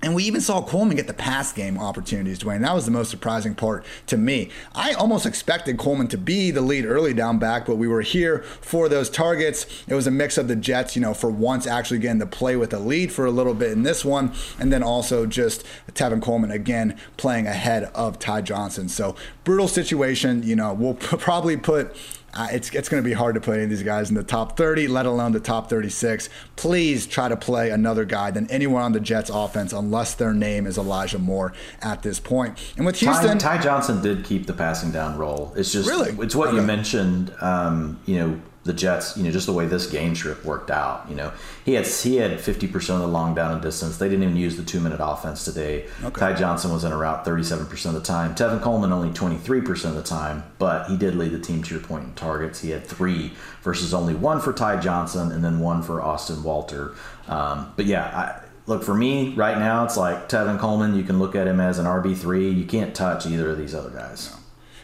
And we even saw Coleman get the pass game opportunities, Dwain. That was the most surprising part to me. I almost expected Coleman to be the lead early down back, but we were here for those targets. It was a mix of the Jets, you know, for once actually getting to play with a lead for a little bit in this one, and then also just Tevin Coleman again playing ahead of Ty Johnson. So brutal situation. You know, we'll probably put uh, it's it's going to be hard to put any of these guys in the top 30, let alone the top 36. Please try to play another guy than anyone on the Jets offense, unless their name is Elijah Moore at this point. And with Houston, Ty, Ty Johnson did keep the passing down role. It's just really it's what okay. you mentioned. Um, you know, the Jets, you know, just the way this game trip worked out. You know, he had he had 50% of the long down and distance. They didn't even use the two minute offense today. Okay. Ty Johnson was in a route 37% of the time. Tevin Coleman only 23% of the time, but he did lead the team to your point in targets. He had three versus only one for Ty Johnson and then one for Austin Walter. Um, but yeah, I, look for me right now. It's like Tevin Coleman. You can look at him as an RB three. You can't touch either of these other guys.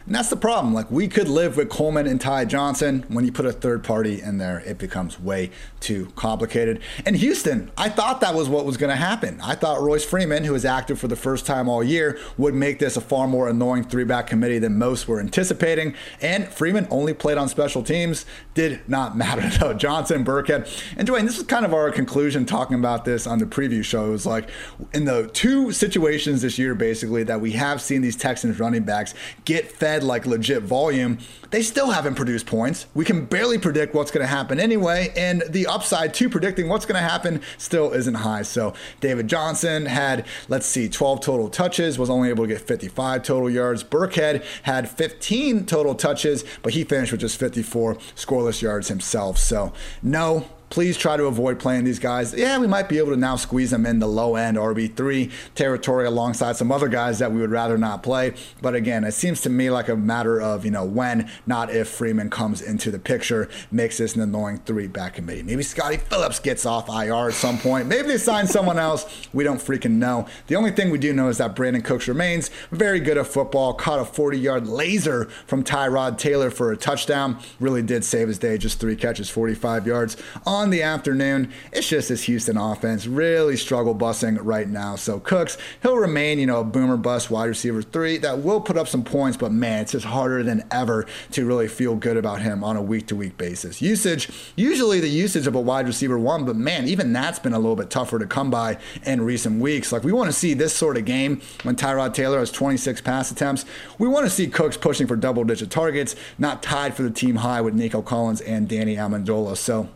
And that's the problem. Like we could live with Coleman and Ty Johnson. When you put a third party in there, it becomes way too complicated. And Houston, I thought that was what was going to happen. I thought Royce Freeman, who was active for the first time all year, would make this a far more annoying three back committee than most were anticipating. And Freeman only played on special teams. Did not matter though. Johnson, Burkhead, and Dwain. This is kind of our conclusion talking about this on the preview show, shows. Like in the two situations this year, basically that we have seen these Texans running backs get fed like legit volume, they still haven't produced points. We can barely predict what's going to happen anyway, and the upside to predicting what's going to happen still isn't high. So David Johnson had, let's see, 12 total touches, was only able to get 55 total yards. Burkhead had 15 total touches, but he finished with just 54 scoreless yards himself. So no, please try to avoid playing these guys. Yeah, we might be able to now squeeze them in the low end RB3 territory alongside some other guys that we would rather not play. But again, it seems to me like a matter of, you know, when, not if Freeman comes into the picture, makes this an annoying three back committee. Maybe Scottie Phillips gets off IR at some point. Maybe they sign someone else. We don't freaking know. The only thing we do know is that Brandin Cooks remains very good at football, caught a 40 yard laser from Tyrod Taylor for a touchdown. Really did save his day, just three catches, 45 yards the afternoon. It's just this Houston offense really struggle busing right now. So Cooks, he'll remain, you know, a boomer bust wide receiver three that will put up some points, but man, it's just harder than ever to really feel good about him on a week to week basis. Usage, usually the usage of a wide receiver one, but man, even that's been a little bit tougher to come by in recent weeks. Like we want to see this sort of game when Tyrod Taylor has 26 pass attempts. We want to see Cooks pushing for double digit targets, not tied for the team high with Nico Collins and Danny Amendola. So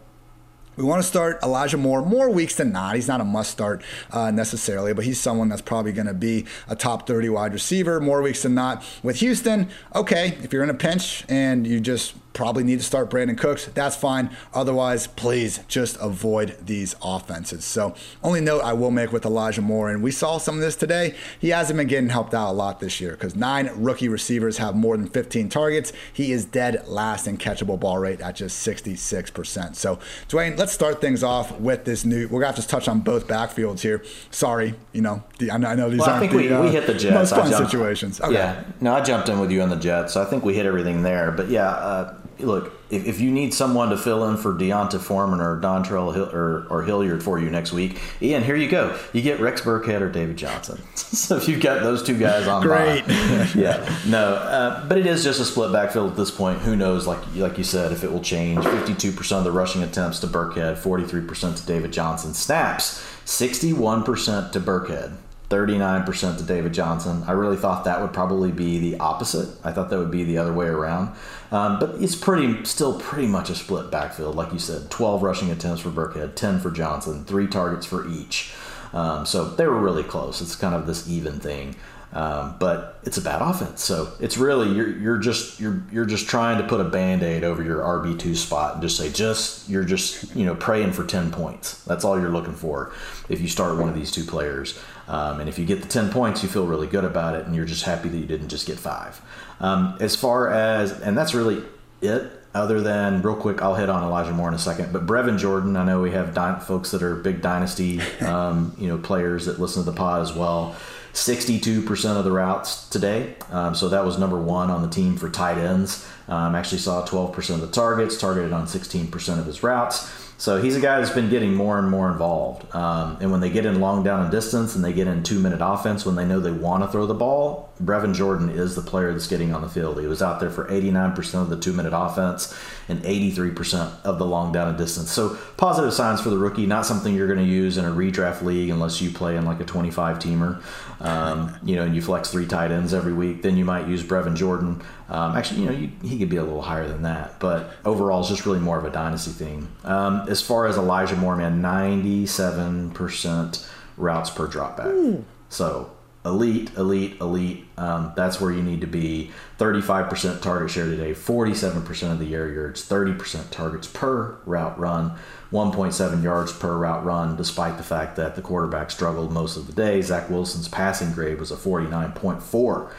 we want to start Elijah Moore more weeks than not. He's not a must start uh, necessarily, but he's someone that's probably going to be a top 30 wide receiver more weeks than not. With Houston, okay, if you're in a pinch and you just probably need to start Brandin Cooks. That's fine. Otherwise, please just avoid these offenses. So, only note I will make with Elijah Moore, and we saw some of this today. He hasn't been getting helped out a lot this year because nine rookie receivers have more than 15 targets. He is dead last in catchable ball rate at just 66%. So, Dwain, let's start things off with this new. We're gonna have to touch on both backfields here. Sorry, you know, the, I know these well, aren't I think the, we, uh, we hit the Jets. most fun situations. Okay. Yeah, no, I jumped in with you on the Jets, so I think we hit everything there. But yeah. Uh, look, if, if you need someone to fill in for D'Onta Foreman or Dontrell Hill, or, or Hilliard for you next week, Ian, here you go. You get Rex Burkhead or David Johnson. so if you've got those two guys on, great. yeah, no, uh, but it is just a split backfield at this point. Who knows? Like like you said, if it will change. Fifty-two percent of the rushing attempts to Burkhead, forty-three percent to David Johnson. Snaps, sixty-one percent to Burkhead. 39% to David Johnson. I really thought that would probably be the opposite. I thought that would be the other way around. Um, but it's pretty, still pretty much a split backfield. Like you said, 12 rushing attempts for Burkhead, 10 for Johnson, three targets for each. Um, so they were really close. It's kind of this even thing. Um, but it's a bad offense, so it's really you're you're just you're you're just trying to put a band aid over your RB two spot and just say just you're just you know praying for ten points. That's all you're looking for if you start one of these two players. Um, and if you get the ten points, you feel really good about it, and you're just happy that you didn't just get five. Um, as far as and that's really it other than real quick, I'll hit on Elijah Moore in a second. But Brevin Jordan, I know we have di- folks that are big dynasty, um, you know, players that listen to the pod as well. 62% of the routes today. Um, so that was number one on the team for tight ends. Um, actually saw 12% of the targets, targeted on 16% of his routes. So he's a guy that's been getting more and more involved. Um, and when they get in long down and distance and they get in two minute offense, when they know they want to throw the ball, Brevin Jordan is the player that's getting on the field. He was out there for 89% of the two minute offense and 83% of the long down and distance. So positive signs for the rookie, not something you're going to use in a redraft league unless you play in like a 25 teamer, um, you know, and you flex three tight ends every week. Then you might use Brevin Jordan. Um, actually, you know, you, he could be a little higher than that, but overall, it's just really more of a dynasty thing. Um, as far as Elijah Moore, man, 97% routes per dropback. Mm. So elite, elite, elite. Um, that's where you need to be. 35% target share today, 47% of the air yards, 30% targets per route run, 1.7 yards per route run, despite the fact that the quarterback struggled most of the day. Zach Wilson's passing grade was a 49.4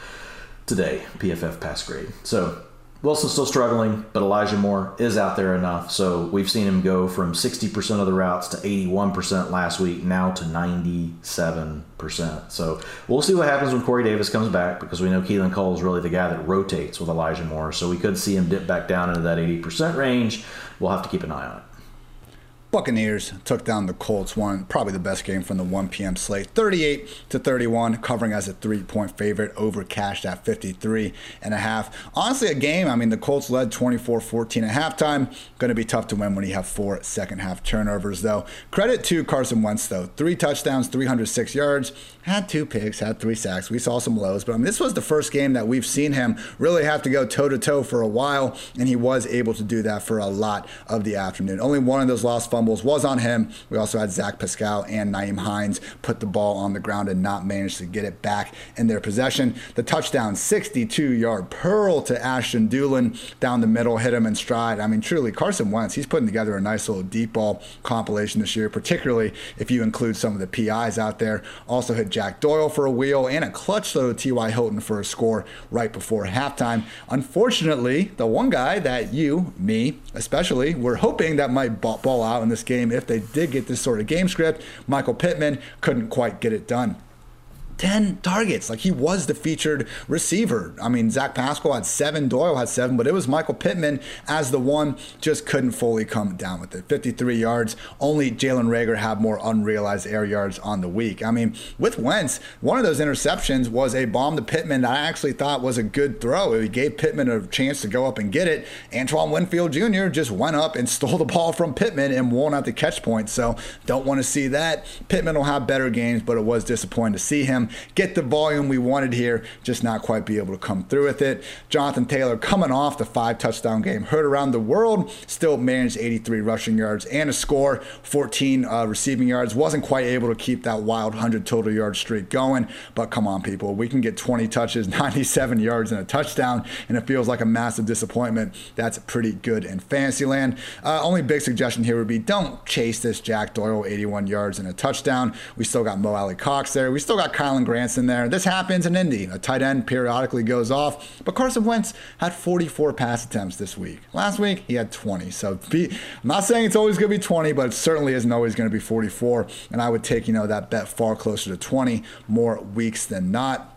today, PFF pass grade. So Wilson's still struggling, but Elijah Moore is out there enough. So we've seen him go from 60% of the routes to 81% last week, now to 97%. So we'll see what happens when Corey Davis comes back because we know Keelan Cole is really the guy that rotates with Elijah Moore. So we could see him dip back down into that 80% range. We'll have to keep an eye on it. Buccaneers took down the Colts, one probably the best game from the 1 p.m. slate, 38 to 31, covering as a three-point favorite, over cashed at 53 and a half. Honestly, a game. I mean, the Colts led 24-14 at halftime. Going to be tough to win when you have four second half turnovers, though. Credit to Carson Wentz, though, three touchdowns, 306 yards, had two picks, had three sacks. We saw some lows, but I mean, this was the first game that we've seen him really have to go toe to toe for a while, and he was able to do that for a lot of the afternoon. Only one of those lost fumbles was on him. We also had Zach Pascal and Nyheim Hines put the ball on the ground and not manage to get it back in their possession. The touchdown, 62 yard pearl to Ashton Dulin down the middle, hit him in stride. I mean, truly, Carson Wentz, he's putting together a nice little deep ball compilation this year, particularly if you include some of the PIs out there. Also hit Jack Doyle for a wheel and a clutch to T.Y. Hilton for a score right before halftime. Unfortunately, the one guy that you, me especially, were hoping that might ball out in this game if they did get this sort of game script, Michael Pittman couldn't quite get it done. 10 targets. Like he was the featured receiver. I mean, Zach Pascal had seven, Doyle had seven, but it was Michael Pittman as the one just couldn't fully come down with it. 53 yards. Only Jalen Reagor had more unrealized air yards on the week. I mean, with Wentz, one of those interceptions was a bomb to Pittman that I actually thought was a good throw. It gave Pittman a chance to go up and get it. Antoine Winfield Jr. just went up and stole the ball from Pittman and won at the catch point. So don't want to see that. Pittman will have better games, but it was disappointing to see him get the volume we wanted here, just not quite be able to come through with it. Jonathan Taylor coming off the five touchdown game, heard around the world, still managed 83 rushing yards and a score, 14 uh, receiving yards. Wasn't quite able to keep that wild 100 total yard streak going, but come on, people. We can get 20 touches, 97 yards, and a touchdown, and it feels like a massive disappointment. That's pretty good in fantasy land. Uh, only big suggestion here would be don't chase this Jack Doyle 81 yards and a touchdown. We still got Mo Alie-Cox there. We still got Kylen Granson's in there. This happens in Indy. A tight end periodically goes off, but Carson Wentz had 44 pass attempts this week. Last week he had 20. So be, I'm not saying it's always going to be 20, but it certainly isn't always going to be 44. And I would take you know that bet far closer to 20 more weeks than not.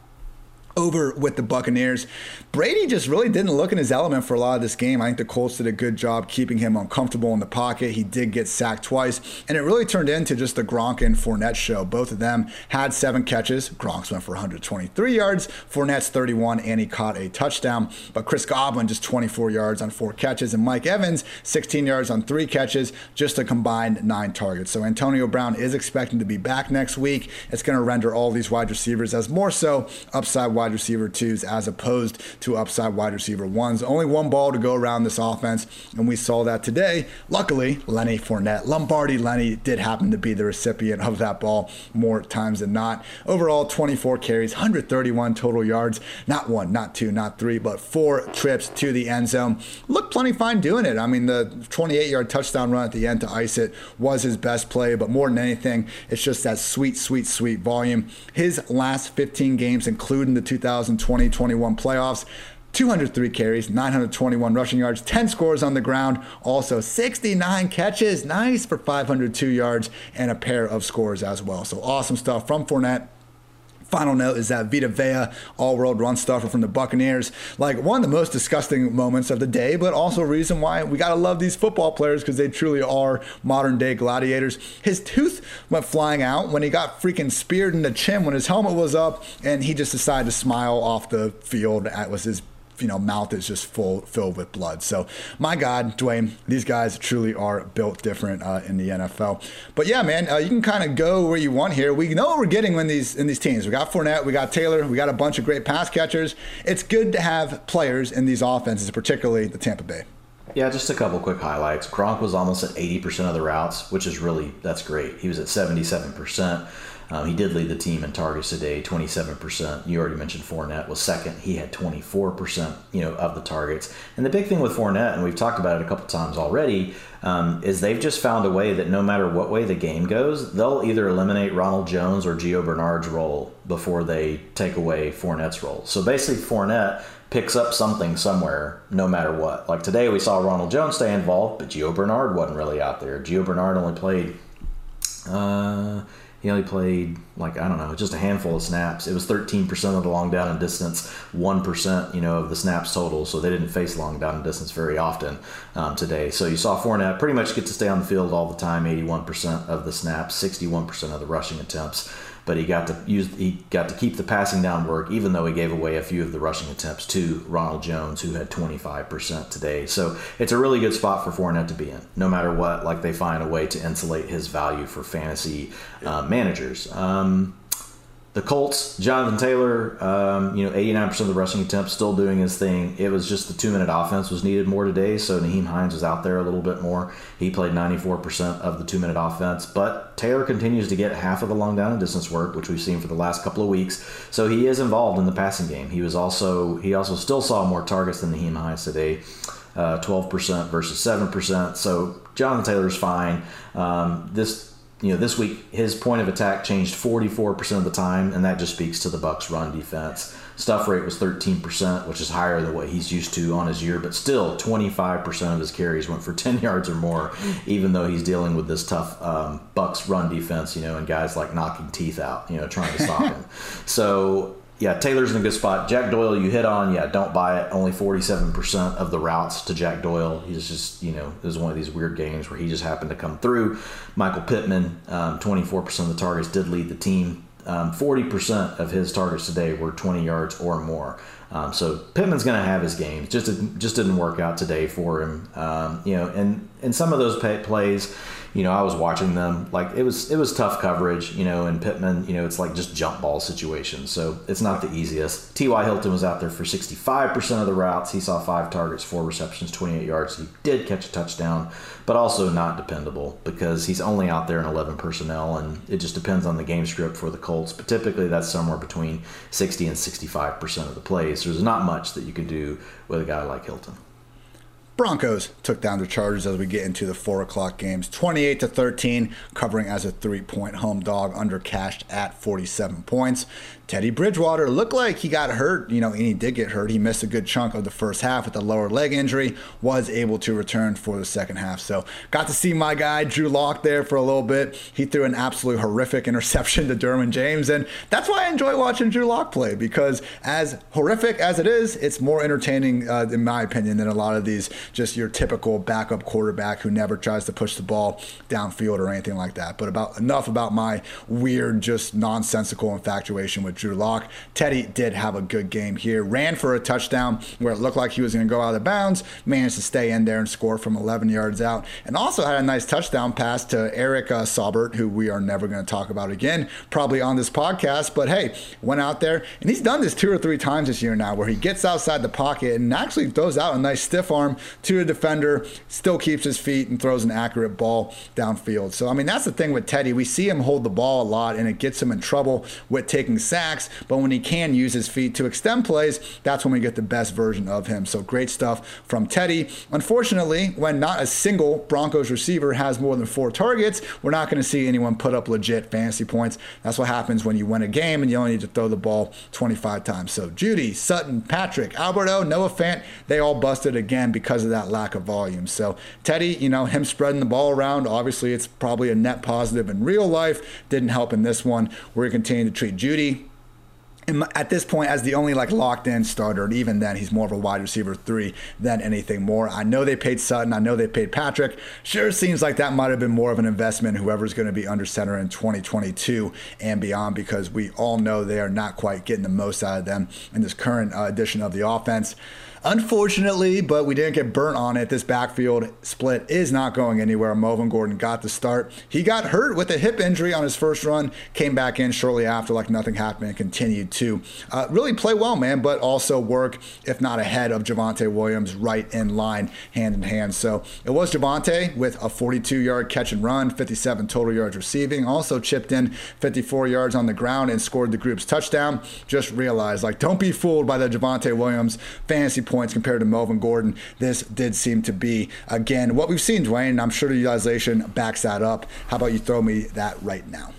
Over with the Buccaneers. Brady just really didn't look in his element for a lot of this game. I think the Colts did a good job keeping him uncomfortable in the pocket. He did get sacked twice, and it really turned into just the Gronk and Fournette show. Both of them had seven catches. Gronk's went for 123 yards, Fournette's 31, and he caught a touchdown. But Chris Godwin just 24 yards on four catches, and Mike Evans 16 yards on three catches, just a combined nine targets. So Antonio Brown is expecting to be back next week. It's going to render all these wide receivers as more so upside wide wide receiver twos as opposed to upside wide receiver ones. Only one ball to go around this offense, and we saw that today. Luckily, Lenny Fournette, Lombardi Lenny did happen to be the recipient of that ball more times than not. Overall, 24 carries, 131 total yards. Not one, not two, not three, but four trips to the end zone. Looked plenty fine doing it. I mean, the 28 yard touchdown run at the end to ice it was his best play, but more than anything, it's just that sweet, sweet, sweet volume. His last 15 games, including the 2020 21 playoffs. 203 carries, 921 rushing yards, 10 scores on the ground, also 69 catches, nice for 502 yards, and a pair of scores as well. So awesome stuff from Fournette. Final note is that Vita Vea, all world run stuffer from the Buccaneers, like one of the most disgusting moments of the day, but also a reason why we got to love these football players because they truly are modern day gladiators. His tooth went flying out when he got freaking speared in the chin when his helmet was up, and he just decided to smile off the field. That was his you know mouth is just full filled with blood. So my God, Dwain, these guys truly are built different uh, in the NFL. But yeah, man, uh, you can kind of go where you want here. We know what we're getting in these in these teams. We got Fournette, we got Taylor, we got a bunch of great pass catchers. It's good to have players in these offenses, particularly the Tampa Bay. Yeah, just a couple quick highlights. Gronk was almost at 80% of the routes, which is really that's great. He was at 77%. Um, he did lead the team in targets today, 27%. You already mentioned Fournette was second. He had 24%, you know, of the targets. And the big thing with Fournette, and we've talked about it a couple times already, um, is they've just found a way that no matter what way the game goes, they'll either eliminate Ronald Jones or Gio Bernard's role before they take away Fournette's role. So basically, Fournette picks up something somewhere, no matter what. Like today, we saw Ronald Jones stay involved, but Gio Bernard wasn't really out there. Gio Bernard only played. Uh, he only played like I don't know, just a handful of snaps. It was 13% of the long down and distance, 1% you know of the snaps total. So they didn't face long down and distance very often um, today. So you saw Fournette pretty much get to stay on the field all the time, 81% of the snaps, 61% of the rushing attempts but he got to use he got to keep the passing down work, even though he gave away a few of the rushing attempts to Ronald Jones, who had 25% today. So it's a really good spot for Fournette to be in, no matter what. Like they find a way to insulate his value for fantasy uh, managers. Um, the Colts, Jonathan Taylor, um, you know, 89% of the rushing attempts, still doing his thing. It was just the two minute offense was needed more today, so Nyheim Hines was out there a little bit more. He played 94% of the two minute offense, but Taylor continues to get half of the long down and distance work, which we've seen for the last couple of weeks. So he is involved in the passing game. He was also he also still saw more targets than Nyheim Hines today. Uh, 12% versus 7%. So Jonathan Taylor's fine. Um, this you know, this week his point of attack changed 44% of the time, and that just speaks to the Bucks' run defense. Stuff rate was 13%, which is higher than what he's used to on his year, but still 25% of his carries went for 10 yards or more, even though he's dealing with this tough um, Bucks run defense, you know, and guys like knocking teeth out, you know, trying to stop him. So yeah, Taylor's in a good spot. Jack Doyle, you hit on. Yeah, don't buy it. Only 47% of the routes to Jack Doyle. He's just, you know, it was one of these weird games where he just happened to come through. Michael Pittman, um, 24% of the targets did lead the team. Um, 40% of his targets today were 20 yards or more. Um, so Pittman's going to have his games. Just just didn't work out today for him. Um, you know, and and some of those pay, plays, you know, I was watching them like it was it was tough coverage, you know, and Pittman, you know, it's like just jump ball situations. So it's not the easiest. T.Y. Hilton was out there for 65% of the routes. He saw five targets, four receptions, 28 yards. He did catch a touchdown, but also not dependable because he's only out there in 11 personnel, and it just depends on the game script for the Colts. But typically that's somewhere between 60 and 65% of the plays. There's not much that you can do with a guy like Hilton. Broncos took down the Chargers as we get into the four o'clock games, 28 to 13, covering as a three-point home dog, under cashed at 47 points. Teddy Bridgewater looked like he got hurt, you know, and he did get hurt. He missed a good chunk of the first half with a lower leg injury, was able to return for the second half. So got to see my guy Drew Lock there for a little bit. He threw an absolute horrific interception to Derwin James, and that's why I enjoy watching Drew Lock play because as horrific as it is, it's more entertaining, uh, in my opinion, than a lot of these just your typical backup quarterback who never tries to push the ball downfield or anything like that. But about enough about my weird, just nonsensical infatuation with Drew Lock. Teddy did have a good game here. Ran for a touchdown where it looked like he was going to go out of bounds. Managed to stay in there and score from 11 yards out. And also had a nice touchdown pass to Eric uh, Saubert, who we are never going to talk about again, probably on this podcast. But hey, went out there and he's done this two or three times this year now where he gets outside the pocket and actually throws out a nice stiff arm to a defender, still keeps his feet and throws an accurate ball downfield. So, I mean, that's the thing with Teddy. We see him hold the ball a lot and it gets him in trouble with taking sacks. But when he can use his feet to extend plays, that's when we get the best version of him. So, great stuff from Teddy. Unfortunately, when not a single Broncos receiver has more than four targets, we're not going to see anyone put up legit fantasy points. That's what happens when you win a game and you only need to throw the ball 25 times. So, Jeudy, Sutton, Patrick, Albert O, Noah Fant, they all busted again because of that lack of volume. So, Teddy, you know, him spreading the ball around, obviously it's probably a net positive in real life. Didn't help in this one. We're going to continue to treat Jeudy at this point as the only like locked in starter and even then he's more of a wide receiver three than anything more. I know they paid sutton. I know they paid patrick. Sure seems like that might have been more of an investment whoever's going to be under center in 2022 and beyond because we all know they are not quite getting the most out of them in this current uh, edition of the offense Unfortunately, but we didn't get burnt on it. This backfield split is not going anywhere. Melvin Gordon got the start. He got hurt with a hip injury on his first run, came back in shortly after like nothing happened, and continued to uh, really play well, man, but also work, if not ahead of Javonte Williams, right in line, hand in hand. So it was Javonte with a 42 yard catch and run, 57 total yards receiving, also chipped in 54 yards on the ground and scored the group's touchdown. Just realize, like, don't be fooled by the Javonte Williams fantasy points compared to Melvin Gordon. This did seem to be, again, what we've seen, Dwain, and I'm sure the utilization backs that up. How about you throw me that right now?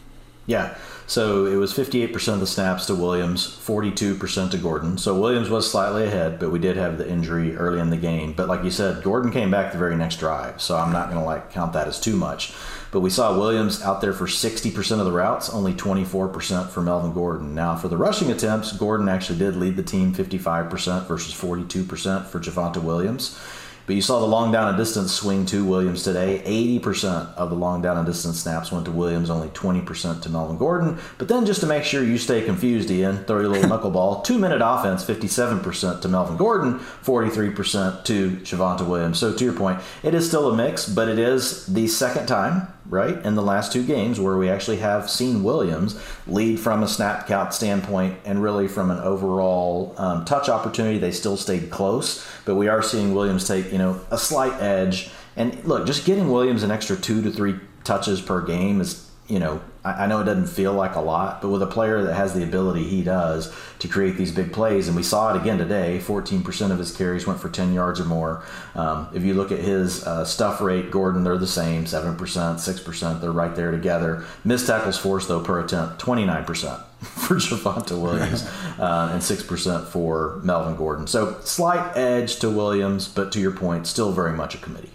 Yeah. So it was 58% of the snaps to Williams, 42% to Gordon. So Williams was slightly ahead, but we did have the injury early in the game. But like you said, Gordon came back the very next drive. So I'm not going to like count that as too much. But we saw Williams out there for 60% of the routes, only 24% for Melvin Gordon. Now, for the rushing attempts, Gordon actually did lead the team 55% versus 42% for Javonte Williams. But you saw the long down and distance swing to Williams today. 80% of the long down and distance snaps went to Williams, only 20% to Melvin Gordon. But then just to make sure you stay confused, Ian, throw your little knuckleball. Two minute offense, 57% to Melvin Gordon, 43% to Javonte Williams. So to your point, it is still a mix, but it is the second time right, in the last two games where we actually have seen Williams lead from a snap count standpoint and really from an overall um, touch opportunity. They still stayed close, but we are seeing Williams take, you know, a slight edge. And look, just getting Williams an extra two to three touches per game is you know, I, I know it doesn't feel like a lot, but with a player that has the ability he does to create these big plays, and we saw it again today 14% of his carries went for 10 yards or more. Um, if you look at his uh, stuff rate, Gordon, they're the same 7%, 6%, they're right there together. Missed tackles forced, though, per attempt, 29% for Javonte Williams uh, and 6% for Melvin Gordon. So slight edge to Williams, but to your point, still very much a committee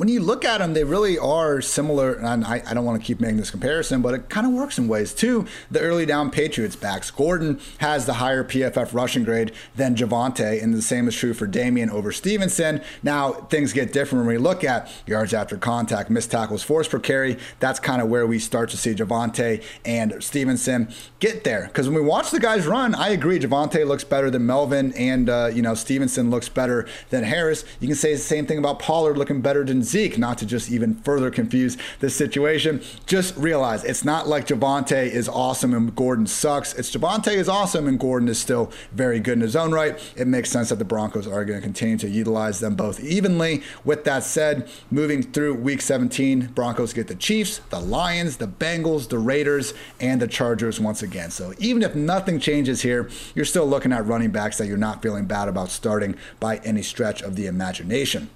when you look at them, they really are similar. And I, I don't want to keep making this comparison, but it kind of works in ways too. The early down Patriots backs. Gordon has the higher PFF rushing grade than Javonte, and the same is true for Damien over Stevenson. Now, things get different when we look at yards after contact, missed tackles forced per carry. That's kind of where we start to see Javonte and Stevenson get there. Because when we watch the guys run, I agree, Javonte looks better than Melvin, and, uh, you know, Stevenson looks better than Harris. You can say the same thing about Pollard looking better than Zeke, not to just even further confuse the situation. Just realize it's not like Javonte is awesome and Gordon sucks. It's Javonte is awesome and Gordon is still very good in his own right. It makes sense that the Broncos are going to continue to utilize them both evenly. With that said, moving through week 17, Broncos get the Chiefs, the Lions, the Bengals, the Raiders, and the Chargers once again. So even if nothing changes here, you're still looking at running backs that you're not feeling bad about starting by any stretch of the imagination.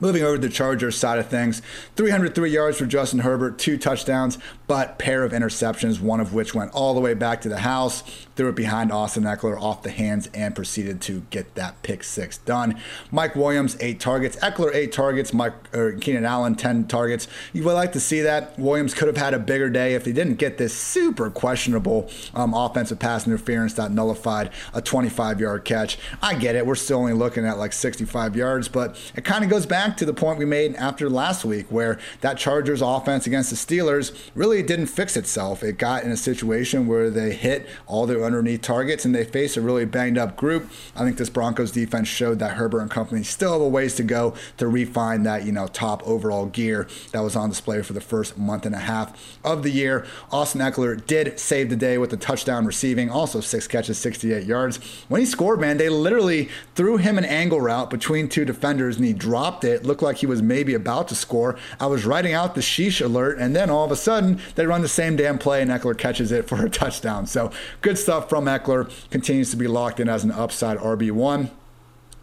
Moving over to the Chargers side of things, 303 yards for Justin Herbert, two touchdowns, but pair of interceptions, one of which went all the way back to the house, threw it behind Austin Ekeler off the hands and proceeded to get that pick six done. Mike Williams, eight targets, Ekeler, eight targets, Mike or Keenan Allen, 10 targets. You would like to see that. Williams could have had a bigger day if he didn't get this super questionable um, offensive pass interference that nullified a 25 yard catch. I get it. We're still only looking at like 65 yards, but it kind of goes back to the point we made after last week, where that Chargers offense against the Steelers really didn't fix itself. It got in a situation where they hit all their underneath targets and they face a really banged up group. I think this Broncos defense showed that Herbert and company still have a ways to go to refine that, you know, top overall gear that was on display for the first month and a half of the year. Austin Ekeler did save the day with a touchdown receiving, also six catches, 68 yards. When he scored, man, they literally threw him an angle route between two defenders and he dropped it looked like he was maybe about to score. I was writing out the sheesh alert, and then all of a sudden they run the same damn play, and Ekeler catches it for a touchdown. So good stuff from Ekeler Continues to be locked in as an upside RB1.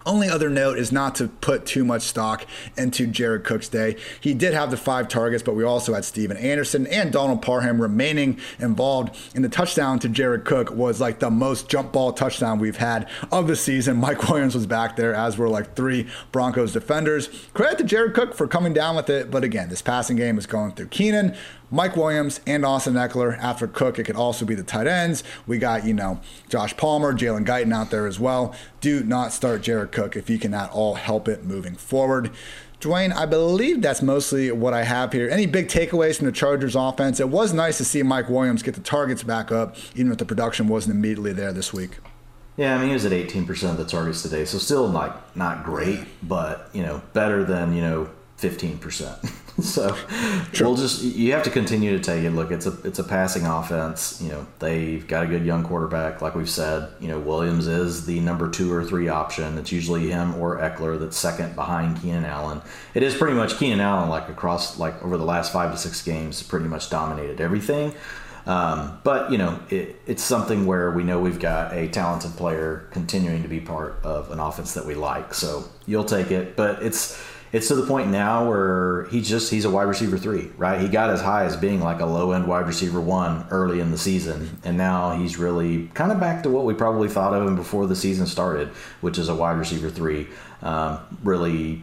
Only other note is not to put too much stock into Jared Cook's day. He did have the five targets, but we also had Stephen Anderson and Donald Parham remaining involved. And the touchdown to Jared Cook was like the most jump ball touchdown we've had of the season. Mike Williams was back there, as were like three Broncos defenders. Credit to Jared Cook for coming down with it. But again, this passing game is going through Keenan. Mike Williams and Austin Ekeler. After Cook, it could also be the tight ends. We got, you know, Josh Palmer, Jalen Guyton out there as well. Do not start Jared Cook if you can at all help it moving forward. Dwain, I believe that's mostly what I have here. Any big takeaways from the Chargers offense? It was nice to see Mike Williams get the targets back up, even if the production wasn't immediately there this week. Yeah, I mean he was at 18% of the targets today, so still like not great, but you know better than you know 15%. so True. we'll just you have to continue to take it. Look, it's a it's a passing offense. You know they've got a good young quarterback, like we've said. You know Williams is the number two or three option. It's usually him or Ekeler that's second behind Keenan Allen. It is pretty much Keenan Allen, like across like over the last five to six games, pretty much dominated everything. Um, but you know, it, it's something where we know we've got a talented player continuing to be part of an offense that we like. So you'll take it, but it's it's to the point now where he's just he's a wide receiver three, right? He got as high as being like a low end wide receiver one early in the season, and now he's really kind of back to what we probably thought of him before the season started, which is a wide receiver three. Um, really,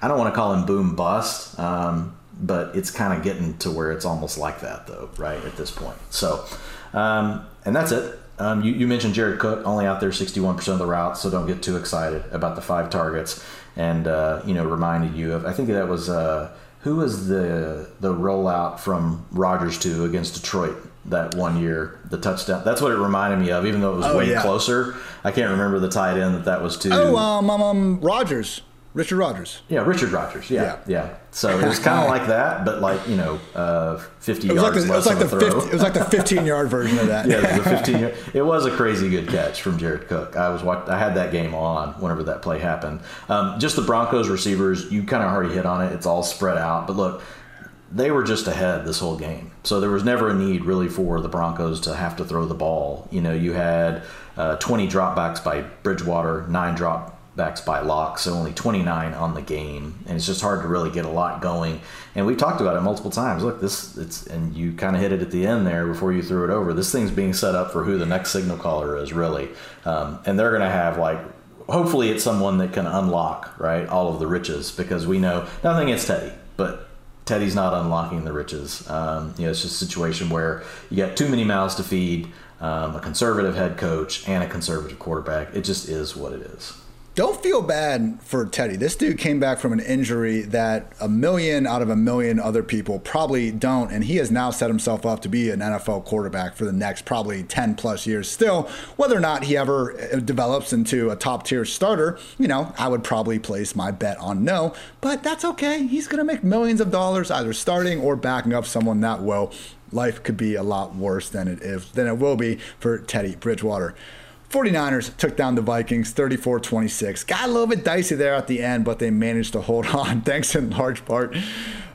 I don't want to call him boom bust, um, but it's kind of getting to where it's almost like that though, right at this point. So, um, and that's it. Um, you, you, mentioned Jared Cook only out there 61% of the routes, so don't get too excited about the five targets and uh, you know reminded you of. I think that was uh, who was the the rollout from Rodgers to against Detroit that one year, the touchdown. That's what it reminded me of, even though it was oh, way yeah. closer. I can't remember the tight end that that was to. Oh, um, um, um Rodgers. Richard Rodgers. Yeah, Richard Rodgers. Yeah, yeah. yeah. So it was kind of like that, but like you know, uh, fifty it was yards like the, less it was like the 50, It was like the fifteen yard version of that. yeah, a fifteen. Yard, it was a crazy good catch from Jared Cook. I was I had that game on whenever that play happened. Um, just the Broncos receivers, you kind of already hit on it. It's all spread out, but look, they were just ahead this whole game, so there was never a need really for the Broncos to have to throw the ball. You know, you had uh, twenty dropbacks by Bridgewater, nine drop backs by Lock, so only 29 on the game, and it's just hard to really get a lot going. And we've talked about it multiple times. Look, this it's and you kind of hit it at the end there before you threw it over. This thing's being set up for who the next signal caller is really, um, and they're going to have like. Hopefully, it's someone that can unlock right all of the riches because we know nothing against Teddy, but Teddy's not unlocking the riches. Um, you know, it's just a situation where you got too many mouths to feed, um, a conservative head coach, and a conservative quarterback. It just is what it is don't feel bad for Teddy. This dude came back from an injury that a million out of a million other people probably don't, and he has now set himself up to be an NFL quarterback for the next probably 10 plus years. Still, whether or not he ever uh, develops into a top tier starter, you know, I would probably place my bet on no, but that's okay. He's going to make millions of dollars either starting or backing up someone that well. Life could be a lot worse than it is than it will be for Teddy Bridgewater. 49ers took down the Vikings 34 26. Got a little bit dicey there at the end, but they managed to hold on, thanks in large part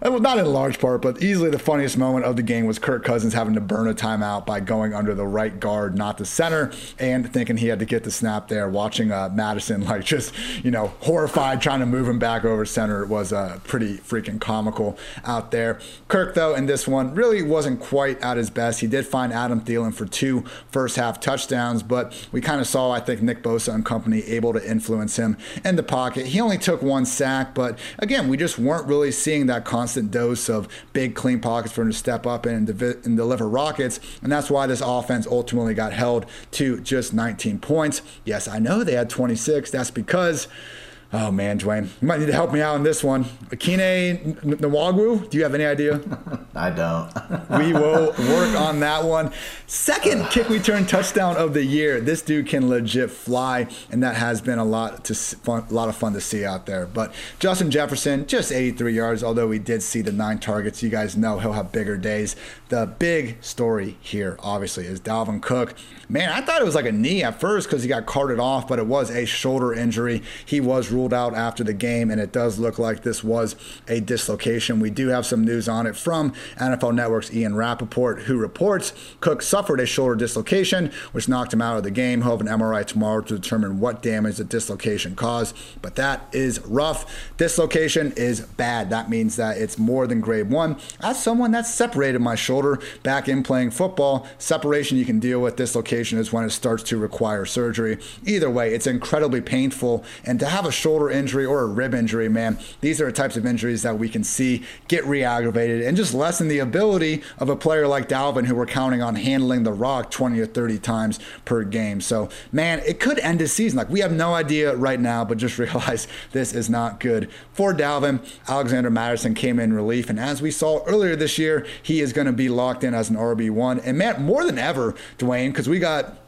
uh, well, not in large part, but easily the funniest moment of the game was Kirk Cousins having to burn a timeout by going under the right guard, not the center, and thinking he had to get the snap there. Watching uh, Mattison like just you know horrified trying to move him back over center was uh, pretty freaking comical out there. Kirk though in this one really wasn't quite at his best. He did find Adam Thielen for two first half touchdowns, but we kind of saw I think Nick Bosa and company able to influence him in the pocket. He only took one sack, but again we just weren't really seeing that constant dose of big, clean pockets for him to step up and, and deliver rockets. And that's why this offense ultimately got held to just 19 points. Yes, I know they had 26. That's because Oh man, Dwain, you might need to help me out on this one. Akine Nwangwu, do you have any idea? I don't. we will work on that one. Second kick return touchdown of the year. This dude can legit fly, and that has been a lot to fun, a lot of fun to see out there. But Justin Jefferson, just 83 yards. Although we did see the nine targets, you guys know he'll have bigger days. The big story here, obviously, is Dalvin Cook. Man, I thought it was like a knee at first because he got carted off, but it was a shoulder injury. He was ruled out after the game, and it does look like this was a dislocation. We do have some news on it from NFL Network's Ian Rapoport, who reports Cook suffered a shoulder dislocation, which knocked him out of the game. He'll have an MRI tomorrow to determine what damage the dislocation caused, but that is rough. Dislocation is bad. That means that it's more than grade one. As someone that's separated my shoulder back in playing football, separation you can deal with. Dislocation is when it starts to require surgery. Either way, it's incredibly painful, and to have a shoulder injury or a rib injury, man, these are the types of injuries that we can see get re-aggravated and just lessen the ability of a player like Dalvin, who we're counting on handling the rock 20 or 30 times per game. So, man, it could end his season. Like we have no idea right now, but just realize this is not good for Dalvin. Alexander Mattison came in relief, and as we saw earlier this year, he is going to be locked in as an RB one. And man, more than ever, Dwain, because we got got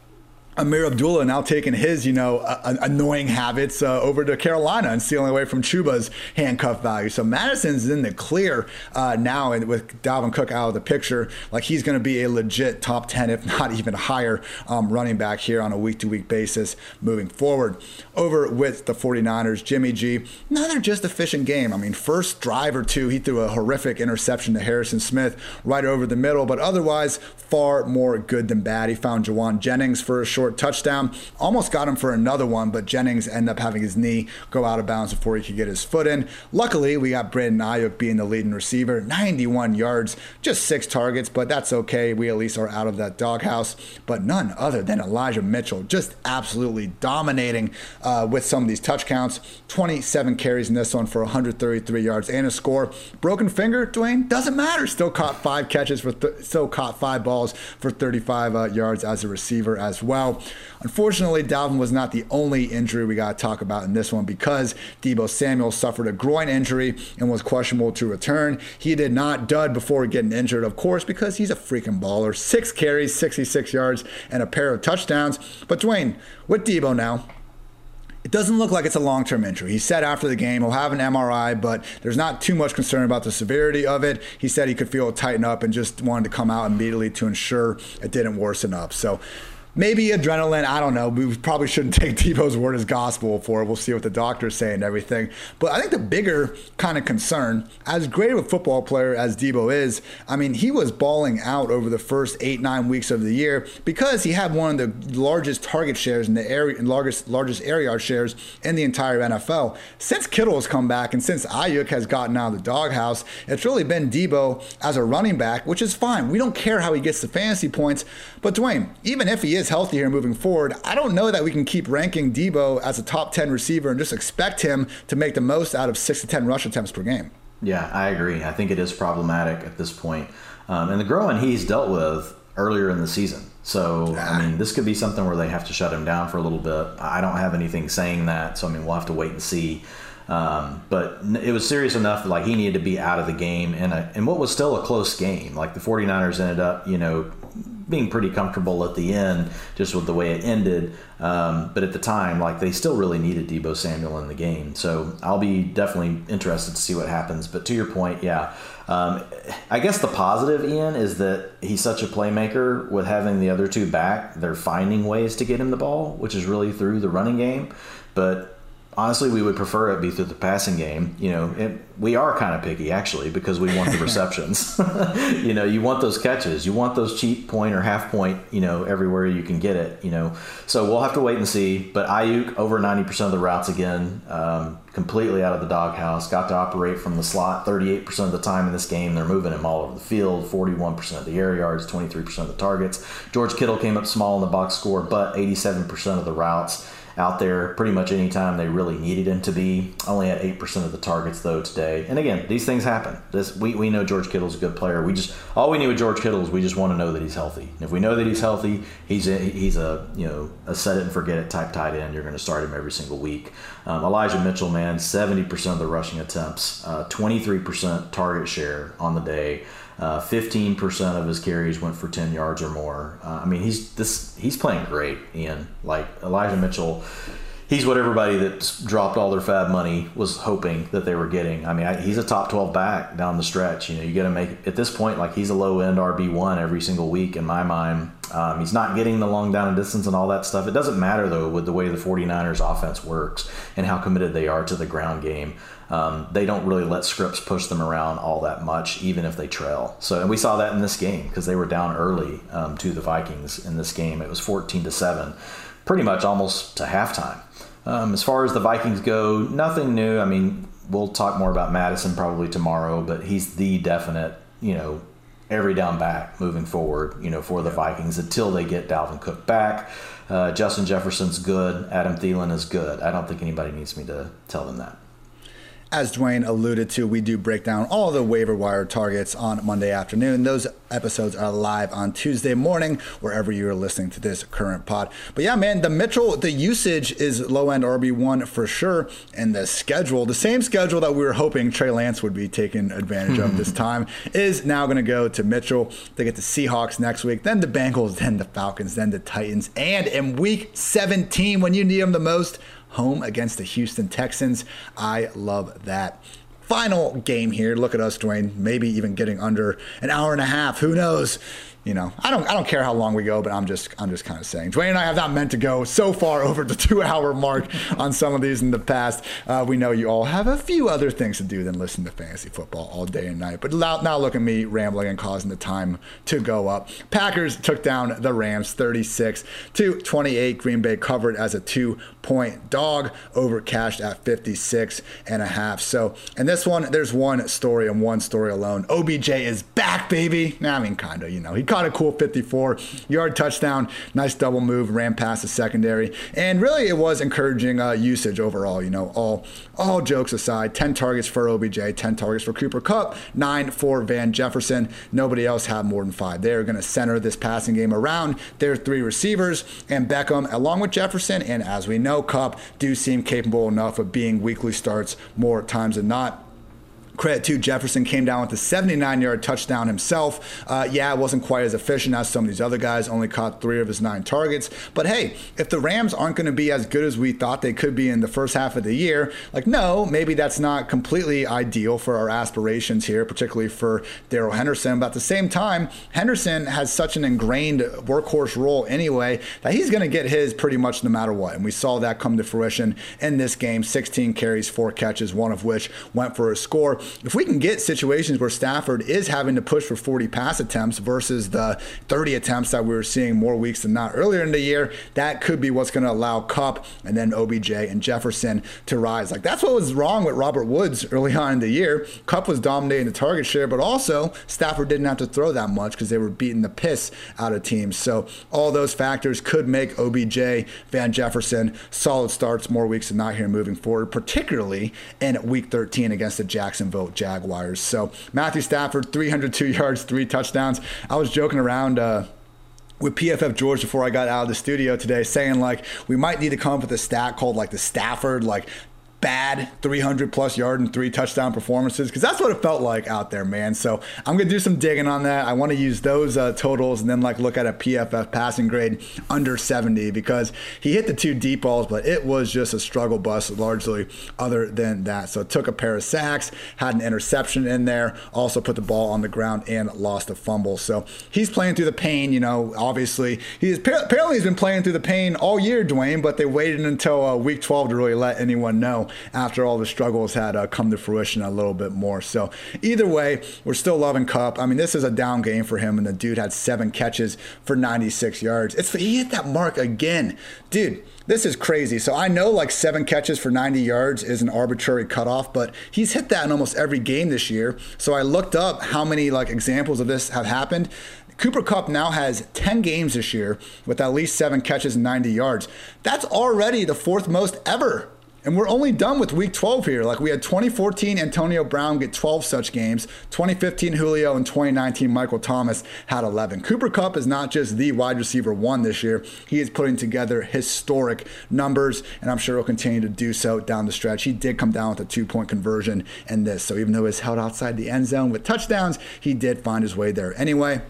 Ameer Abdullah now taking his, you know, uh, annoying habits uh, over to Carolina and stealing away from Chuba's handcuff value. So Mattison's in the clear uh, now, and with Dalvin Cook out of the picture, like he's going to be a legit top 10, if not even higher, um, running back here on a week to week basis moving forward. Over with the 49ers, Jimmy G, another just efficient game. I mean, first drive or two, he threw a horrific interception to Harrison Smith right over the middle, but otherwise, far more good than bad. He found Jauan Jennings for a short short touchdown. Almost got him for another one, but Jennings ended up having his knee go out of bounds before he could get his foot in. Luckily, we got Brandon Aiyuk being the leading receiver, 91 yards, just six targets, but that's okay. We at least are out of that doghouse. But none other than Elijah Mitchell, just absolutely dominating uh, with some of these touch counts. 27 carries in this one for 133 yards and a score. Broken finger, Dwain, doesn't matter. Still caught five catches for, th- still caught five balls for 35 uh, yards as a receiver as well. Unfortunately, Dalvin was not the only injury we got to talk about in this one because Deebo Samuel suffered a groin injury and was questionable to return. He did not dud before getting injured, of course, because he's a freaking baller. Six carries, 66 yards, and a pair of touchdowns. But Dwain, with Deebo now, it doesn't look like it's a long term injury. He said after the game he'll have an MRI, but there's not too much concern about the severity of it. He said he could feel it tighten up and just wanted to come out immediately to ensure it didn't worsen up. So maybe adrenaline. I don't know. We probably shouldn't take Deebo's word as gospel for it. We'll see what the doctors say and everything. But I think the bigger kind of concern, as great of a football player as Deebo is, I mean, he was balling out over the first eight, nine weeks of the year because he had one of the largest target shares in the area, largest largest air yard shares in the entire NFL. Since Kittle has come back and since Aiyuk has gotten out of the doghouse, it's really been Deebo as a running back, which is fine. We don't care how he gets the fantasy points. But Dwain, even if he is healthy here moving forward, I don't know that we can keep ranking Deebo as a top 10 receiver and just expect him to make the most out of six to 10 rush attempts per game. Yeah, I agree. I think it is problematic at this point. Um, and the growing he's dealt with earlier in the season. So, I mean, this could be something where they have to shut him down for a little bit. I don't have anything saying that. So, I mean, we'll have to wait and see. Um, but it was serious enough that like he needed to be out of the game in a, in what was still a close game. Like the 49ers ended up, you know, being pretty comfortable at the end, just with the way it ended. Um, but at the time, like they still really needed Deebo Samuel in the game. So I'll be definitely interested to see what happens. But to your point, yeah. Um, I guess the positive, Ian, is that he's such a playmaker with having the other two back. They're finding ways to get him the ball, which is really through the running game. But honestly, we would prefer it be through the passing game. You know, it, we are kind of picky actually because we want the receptions. you know, you want those catches, you want those cheap point or half point. You know, everywhere you can get it. You know, so we'll have to wait and see. But Aiyuk over ninety percent of the routes again, um, completely out of the doghouse. Got to operate from the slot thirty eight percent of the time in this game. They're moving him all over the field. Forty one percent of the air yards, twenty three percent of the targets. George Kittle came up small in the box score, but eighty seven percent of the routes out there pretty much anytime they really needed him to be. Only had 8% of the targets, though, today. And again, these things happen. This We, we know George Kittle's a good player. We just All we need with George Kittle is we just want to know that he's healthy. And if we know that he's healthy, he's a, he's a, you know, a set it and forget it type tight end. You're going to start him every single week. Um, Elijah Mitchell, man, 70% of the rushing attempts, uh, 23% target share on the day. Uh, 15% of his carries went for 10 yards or more. Uh, I mean, he's this he's playing great, Ian. Like Elijah Mitchell, he's what everybody that dropped all their fab money was hoping that they were getting. I mean, I, he's a top 12 back down the stretch. You know, you got to make at this point like he's a low end RB one every single week in my mind. Um, he's not getting the long down and distance and all that stuff. It doesn't matter though with the way the 49ers offense works and how committed they are to the ground game um, they don't really let scripts push them around all that much, even if they trail. So, and we saw that in this game because they were down early um, to the Vikings in this game. It was 14 to seven, pretty much almost to halftime. Um, as far as the Vikings go, nothing new. I mean, we'll talk more about Mattison probably tomorrow, but he's the definite, you know, every down back moving forward, you know, for the Vikings until they get Dalvin Cook back. Uh, Justin Jefferson's good. Adam Thielen is good. I don't think anybody needs me to tell them that. As Dwain alluded to, we do break down all the waiver wire targets on Monday afternoon. Those episodes are live on Tuesday morning, wherever you're listening to this current pod. But yeah, man, the Mitchell, the usage is low end RB1 for sure. And the schedule, the same schedule that we were hoping Trey Lance would be taking advantage of hmm. this time, is now going to go to Mitchell. They get the Seahawks next week, then the Bengals, then the Falcons, then the Titans. And in week 17, when you need them the most, home against the Houston Texans. I love that. Final game here. Look at us, Dwain. Maybe even getting under an hour and a half. Who knows? You know, I don't I don't care how long we go, but I'm just I'm just kind of saying. Dwain and I have not meant to go so far over the two hour mark on some of these in the past. Uh, we know you all have a few other things to do than listen to fantasy football all day and night. But now, now look at me rambling and causing the time to go up. Packers took down the Rams 36 to 28. Green Bay covered as a two point dog over cashed at 56 and a half. So in this one, there's one story and one story alone. OBJ is back, baby. I mean, kind of, you know, he caught a cool 54 yard touchdown, nice double move, ran past the secondary, and really it was encouraging uh, usage overall. You know, all all jokes aside, 10 targets for OBJ, 10 targets for Cooper Kupp, nine for Van Jefferson. Nobody else had more than five. They're going to center this passing game around their three receivers and Beckham, along with Jefferson, and as we know, Kupp do seem capable enough of being weekly starts more times than not. Credit to Jefferson came down with a 79 yard touchdown himself. Uh, yeah, it wasn't quite as efficient as some of these other guys, only caught three of his nine targets. But hey, if the Rams aren't going to be as good as we thought they could be in the first half of the year, like, no, maybe that's not completely ideal for our aspirations here, particularly for Darrell Henderson. But at the same time, Henderson has such an ingrained workhorse role anyway that he's going to get his pretty much no matter what. And we saw that come to fruition in this game 16 carries, four catches, one of which went for a score if we can get situations where Stafford is having to push for 40 pass attempts versus the 30 attempts that we were seeing more weeks than not earlier in the year, that could be what's going to allow Kupp and then OBJ and Jefferson to rise. Like that's what was wrong with Robert Woods early on in the year. Kupp was dominating the target share, but also Stafford didn't have to throw that much because they were beating the piss out of teams. So all those factors could make OBJ, Van Jefferson solid starts more weeks than not here moving forward, particularly in week 13 against the Jacksonville Jaguars. So Matthew Stafford, 302 yards, three touchdowns. I was joking around. Uh, with PFF George before I got out of the studio today, saying like we might need to come up with a stat called like the Stafford like bad 300 plus yard and three touchdown performances because that's what it felt like out there, man. So I'm gonna do some digging on that. I want to use those uh, totals and then like look at a PFF passing grade under 70 because he hit the two deep balls, but it was just a struggle bus largely. Other than that, so took a pair of sacks, had an interception in there, also put the ball on the ground and lost a fumble. So he's playing through the pain. You know, obviously he's apparently he's been playing through the pain all year, Dwain. But they waited until uh, week 12 to really let anyone know after all the struggles had uh, come to fruition a little bit more. So either way, we're still loving Kupp. I mean, this is a down game for him, and the dude had seven catches for 96 yards. It's he hit that mark again, dude. This is crazy. So I know like seven catches for 90 yards is an arbitrary cutoff, but he's hit that in almost every game this year. So I looked up how many like examples of this have happened. Cooper Kupp now has 10 games this year with at least seven catches and 90 yards. That's already the fourth most ever and we're only done with week 12 here. Like we had 2014 Antonio Brown get 12 such games, 2015 Julio, and 2019 Michael Thomas had 11. Cooper Kupp is not just the wide receiver one this year, he is putting together historic numbers, and I'm sure he'll continue to do so down the stretch. He did come down with a two point conversion in this. So even though he's held outside the end zone with touchdowns, he did find his way there anyway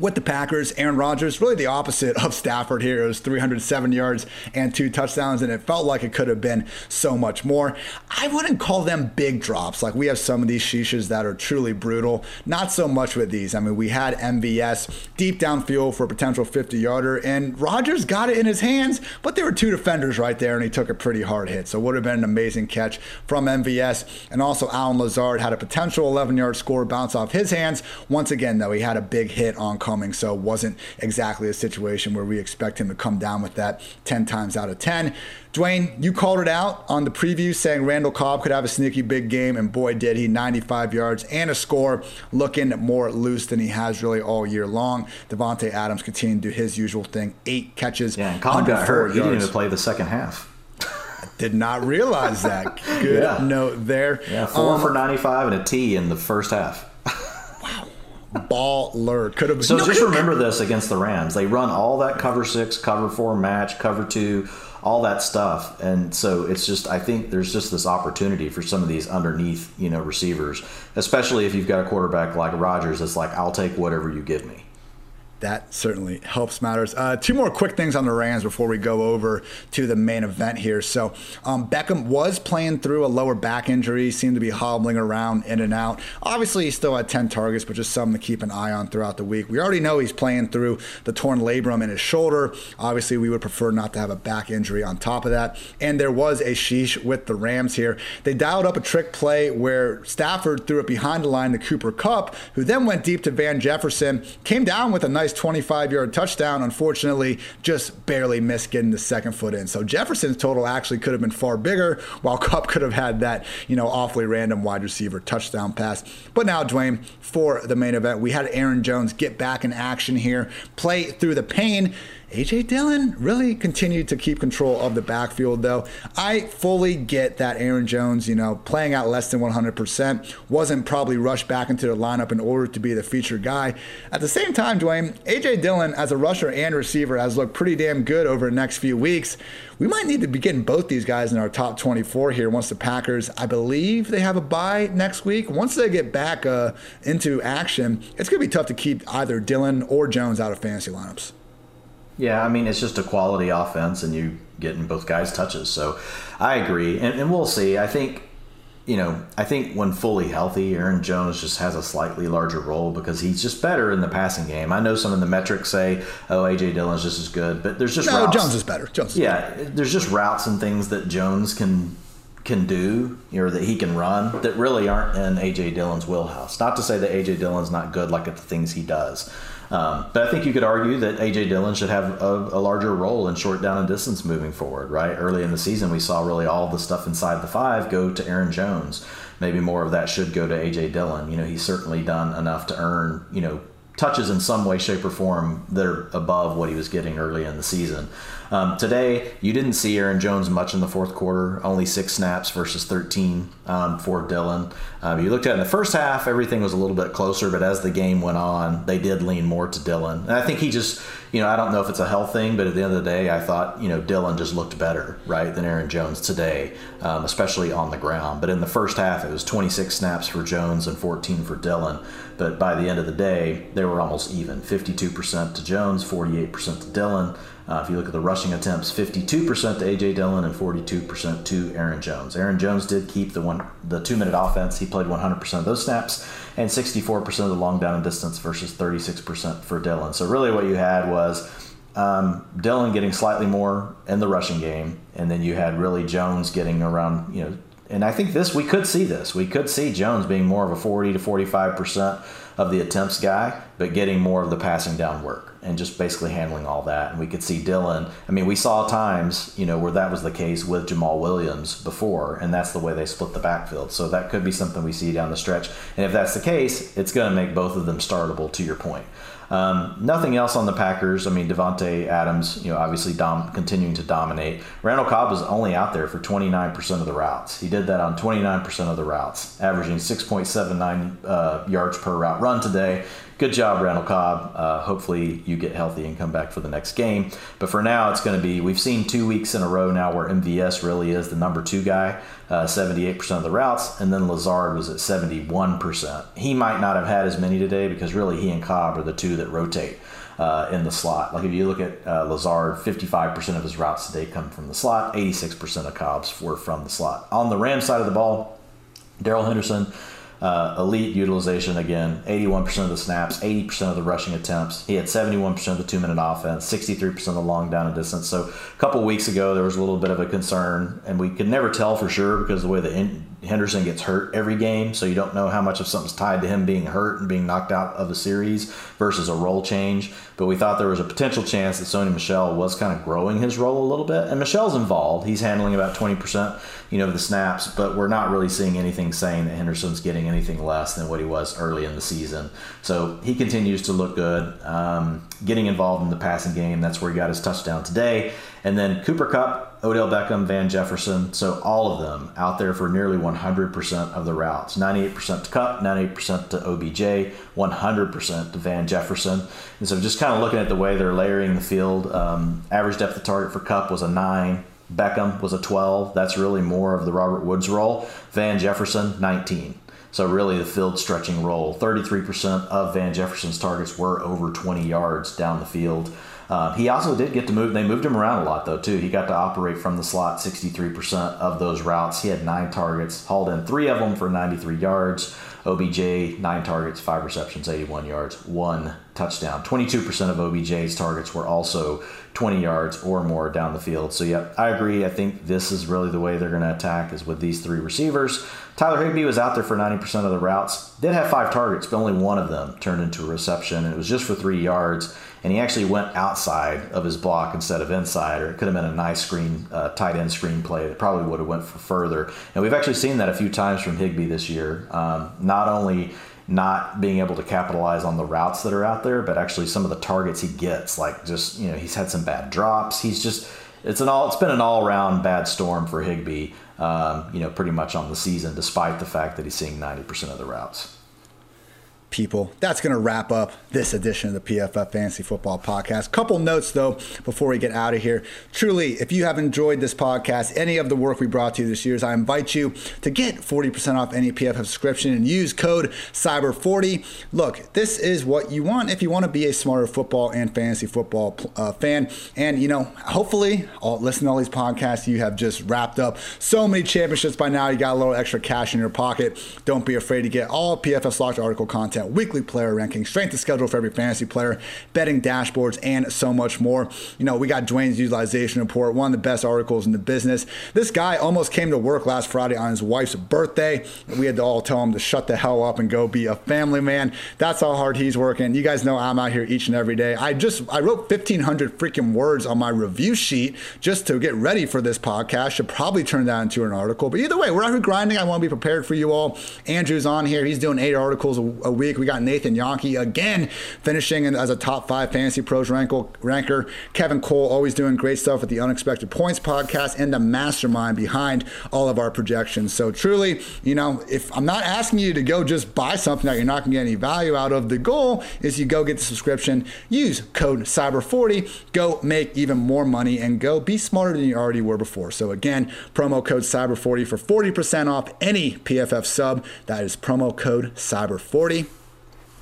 with the Packers. Aaron Rodgers, really the opposite of Stafford here. It was 307 yards and two touchdowns, and it felt like it could have been so much more. I wouldn't call them big drops. Like we have some of these sheeshes that are truly brutal. Not so much with these. I mean, we had MVS deep downfield for a potential 50 yarder, and Rodgers got it in his hands, but there were two defenders right there, and he took a pretty hard hit. So it would have been an amazing catch from MVS. And also, Allen Lazard had a potential 11 yard score bounce off his hands. Once again, though, he had a big hit on coming, so it wasn't exactly a situation where we expect him to come down with that 10 times out of 10. Dwain, you called it out on the preview saying Randall Cobb could have a sneaky big game, and boy, did he 95 yards and a score, looking more loose than he has really all year long. Davante Adams continued to do his usual thing, eight catches. Yeah, and Cobb got hurt. Yards. He didn't even play the second half. Did not realize that. Good yeah. note there. Yeah, four um, for 95 and a T in the first half baller. Could have. So no, just remember this against the Rams. They run all that cover six, cover four match, cover two, all that stuff, and so it's just. I think there's just this opportunity for some of these underneath, you know, receivers, especially if you've got a quarterback like Rodgers. That's like, I'll take whatever you give me that certainly helps matters. Uh, two more quick things on the Rams before we go over to the main event here. So um, Beckham was playing through a lower back injury, seemed to be hobbling around in and out. Obviously, he still had 10 targets, but just something to keep an eye on throughout the week. We already know he's playing through the torn labrum in his shoulder. Obviously, we would prefer not to have a back injury on top of that. And there was a sheesh with the Rams here. They dialed up a trick play where Stafford threw it behind the line to Cooper Kupp, who then went deep to Van Jefferson, came down with a nice nice 25 yard touchdown. Unfortunately, just barely missed getting the second foot in. So Jefferson's total actually could have been far bigger, while Kupp could have had that, you know, awfully random wide receiver touchdown pass. But now, Dwain, for the main event, we had Aaron Jones get back in action here, play through the pain. AJ Dillon really continued to keep control of the backfield, though. I fully get that Aaron Jones, you know, playing out less than 100%, wasn't probably rushed back into the lineup in order to be the featured guy. At the same time, Dwain, AJ Dillon, as a rusher and receiver, has looked pretty damn good over the next few weeks. We might need to be getting both these guys in our top 24 here once the Packers, I believe they have a bye next week. Once they get back uh, into action, it's going to be tough to keep either Dillon or Jones out of fantasy lineups. Yeah, I mean it's just a quality offense, and you getting both guys touches. So I agree, and, and we'll see. I think you know, I think when fully healthy, Aaron Jones just has a slightly larger role because he's just better in the passing game. I know some of the metrics say, "Oh, AJ Dillon's just as good," but there's just no. Routes. Jones is better. Jones. Is yeah, better. there's just routes and things that Jones can can do or that he can run that really aren't in AJ Dillon's wheelhouse. Not to say that AJ Dillon's not good like at the things he does. Um, but I think you could argue that AJ Dillon should have a, a, larger role in short down and distance moving forward, right? Early in the season, we saw really all the stuff inside the five go to Aaron Jones. Maybe more of that should go to AJ Dillon. You know, he's certainly done enough to earn, you know, touches in some way, shape, or form that are above what he was getting early in the season. Um, today, you didn't see Aaron Jones much in the fourth quarter, only six snaps versus 13 um, for Dillon. Um, you looked at in the first half, everything was a little bit closer, but as the game went on, they did lean more to Dillon. And I think he just, you know, I don't know if it's a health thing, but at the end of the day, I thought, you know, Dillon just looked better, right, than Aaron Jones today, um, especially on the ground. But in the first half, it was 26 snaps for Jones and 14 for Dillon. But by the end of the day, they were almost even 52% to Jones, 48% to Dillon. Uh, if you look at the rushing attempts, 52% to AJ Dillon and 42% to Aaron Jones. Aaron Jones did keep the one the two minute offense. He played 100% of those snaps and 64% of the long down and distance versus 36% for Dillon. So really, what you had was um, Dillon getting slightly more in the rushing game, and then you had really Jones getting around you know. And I think this we could see this. We could see Jones being more of a 40 to 45 percent of the attempts guy, but getting more of the passing down work and just basically handling all that. And we could see Dillon. I mean, we saw times, you know, where that was the case with Jamaal Williams before, and that's the way they split the backfield. So that could be something we see down the stretch. And if that's the case, it's going to make both of them startable. To your point. Um, nothing else on the Packers. I mean, Davante Adams, you know, obviously dom- continuing to dominate. Randall Cobb was only out there for 29% of the routes. He did that on 29% of the routes, averaging 6.79 uh, yards per route run today good job, Randall Cobb. Uh, hopefully you get healthy and come back for the next game. But for now, it's going to be, we've seen two weeks in a row now where MVS really is the number two guy, uh, 78% of the routes, and then Lazard was at 71%. He might not have had as many today because really he and Cobb are the two that rotate. Uh, in the slot. Like if you look at uh, Lazard, 55% of his routes today come from the slot, 86% of Cobb's were from the slot. On the Ram side of the ball, Darrell Henderson, uh, elite utilization again, 81% of the snaps, 80% of the rushing attempts. He had 71% of the two minute offense, 63% of the long down and distance. So a couple weeks ago, there was a little bit of a concern, and we could never tell for sure because the way that Henderson gets hurt every game, so you don't know how much of something's tied to him being hurt and being knocked out of a series versus a role change. But we thought there was a potential chance that Sony Michel was kind of growing his role a little bit, and Michel's involved. He's handling about 20% you know, of the snaps, but we're not really seeing anything saying that Henderson's getting anything less than what he was early in the season. So he continues to look good, um, getting involved in the passing game. That's where he got his touchdown today. And then Cooper Kupp, Odell Beckham, Van Jefferson. So all of them out there for nearly 100% of the routes. 98% to Kupp, 98% to OBJ, 100% to Van Jefferson. And so just kind of looking at the way they're layering the field, um, average depth of target for Kupp was a 9. Beckham was a 12. That's really more of the Robert Woods role. Van Jefferson, 19. So really the field stretching role. 33% of Van Jefferson's targets were over 20 yards down the field. Uh, he also did get to move. They moved him around a lot though too. He got to operate from the slot 63% of those routes. He had nine targets, hauled in three of them for 93 yards. OBJ nine targets, five receptions, 81 yards, one touchdown. 22% of OBJ's targets were also 20 yards or more down the field. So, yeah, I agree. I think this is really the way they're going to attack is with these three receivers. Tyler Higbee was out there for 90% of the routes. Did have five targets, but only one of them turned into a reception, and it was just for three yards. And he actually went outside of his block instead of inside, or it could have been a nice screen, uh, tight end screen play that probably would have went for further. And we've actually seen that a few times from Higbee this year. Um, not only not being able to capitalize on the routes that are out there, but actually some of the targets he gets, like just you know, he's had some bad drops. He's just it's an all it's been an all around bad storm for Higbee. Um, you know, pretty much on the season, despite the fact that he's seeing ninety percent of the routes people. That's going to wrap up this edition of the PFF Fantasy Football Podcast. Couple notes though before we get out of here. Truly, if you have enjoyed this podcast, any of the work we brought to you this year, I invite you to get 40% off any PFF subscription and use code Cyber40. Look, this is what you want if you want to be a smarter football and fantasy football uh, fan. And you know, hopefully, all, listen to all these podcasts. You have just wrapped up so many championships by now. You got a little extra cash in your pocket. Don't be afraid to get all PFF Locked article content content, weekly player rankings, strength of schedule for every fantasy player, betting dashboards, and so much more. You know, we got Dwain's utilization report, one of the best articles in the business. This guy almost came to work last Friday on his wife's birthday. We had to all tell him to shut the hell up and go be a family man. That's how hard he's working. You guys know I'm out here each and every day. I just I wrote 1500 freaking words on my review sheet just to get ready for this podcast. Should probably turn that into an article. But either way, we're out here grinding. I want to be prepared for you all. Andrew's on here. He's doing eight articles a week week. We got Nathan Jahnke again finishing as a top five FantasyPros ranker. Kevin Cole always doing great stuff with the Unexpected Points podcast and the mastermind behind all of our projections. So truly, you know, if I'm not asking you to go just buy something that you're not going to get any value out of, the goal is you go get the subscription, use code Cyber40, go make even more money, and go be smarter than you already were before. So again, promo code Cyber40 for 40% off any PFF sub. That is promo code Cyber40.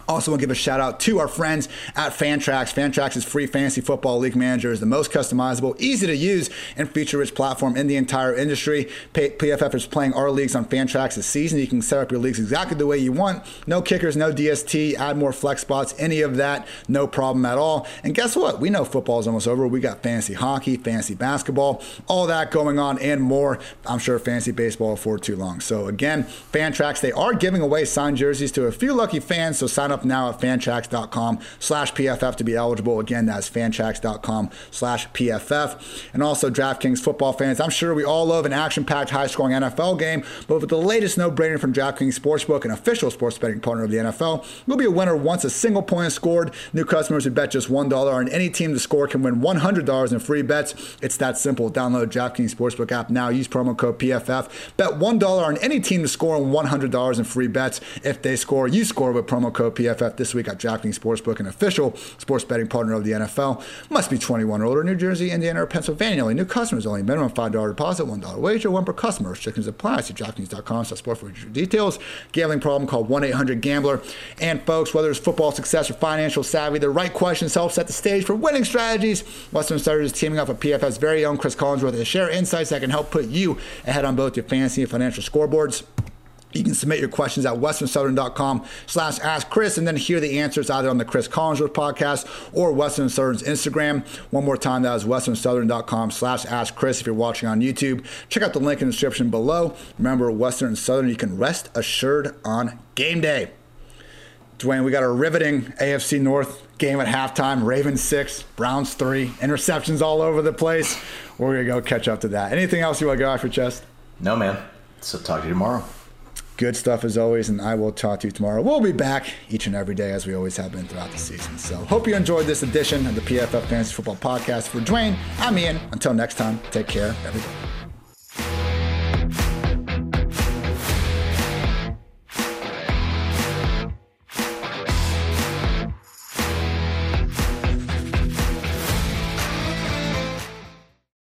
Also, want to give a shout out to our friends at Fantrax. Fantrax is free fantasy football league manager, is the most customizable, easy to use, and feature rich platform in the entire industry. PFF is playing our leagues on Fantrax this season. You can set up your leagues exactly the way you want. No kickers, no DST, add more flex spots, any of that, no problem at all. And guess what? We know football is almost over. We got fantasy hockey, fantasy basketball, all that going on and more. I'm sure fantasy baseball for too long. So again, Fantrax, they are giving away signed jerseys to a few lucky fans. So sign up up now at fantrax.com slash PFF to be eligible. Again, that's fantrax.com slash PFF. And also, DraftKings football fans, I'm sure we all love an action packed, high scoring NFL game, but with the latest no brainer from DraftKings Sportsbook, an official sports betting partner of the NFL, you'll be a winner once a single point is scored. New customers who bet just $1 on any team to score can win $100 in free bets. It's that simple. Download DraftKings Sportsbook app now. Use promo code PFF. Bet $1 on any team to score and $100 in free bets. If they score, you score with promo code PFF. PFF this week at DraftKings Sportsbook, an official sports betting partner of the NFL. Must be 21 or older. New Jersey, Indiana, or Pennsylvania. Only new customers only. Minimum $5 deposit, $1 wager, one per customer. Restrictions apply. See DraftKings.com slash sport for details. Gambling problem, call 1-800-GAMBLER. And folks, whether it's football success or financial savvy, the right questions help set the stage for winning strategies. Western Southern is teaming up with PFF's very own Chris Collinsworth to share insights that can help put you ahead on both your fantasy and financial scoreboards. You can submit your questions at westernsouthern.com slash ask Chris and then hear the answers either on the Chris Collinsworth podcast or Western Southern's Instagram. One more time, that is westernsouthern.com slash ask Chris if you're watching on YouTube. Check out the link in the description below. Remember, Western Southern, you can rest assured on game day. Dwain, we got a riveting AFC North game at halftime. Ravens six, Browns three, interceptions all over the place. We're going to go catch up to that. Anything else you want to go off your chest? No, man. So talk to you tomorrow. Good stuff as always, and I will talk to you tomorrow. We'll be back each and every day as we always have been throughout the season. So, hope you enjoyed this edition of the PFF Fantasy Football Podcast. For Dwain, I'm Ian. Until next time, take care, everybody.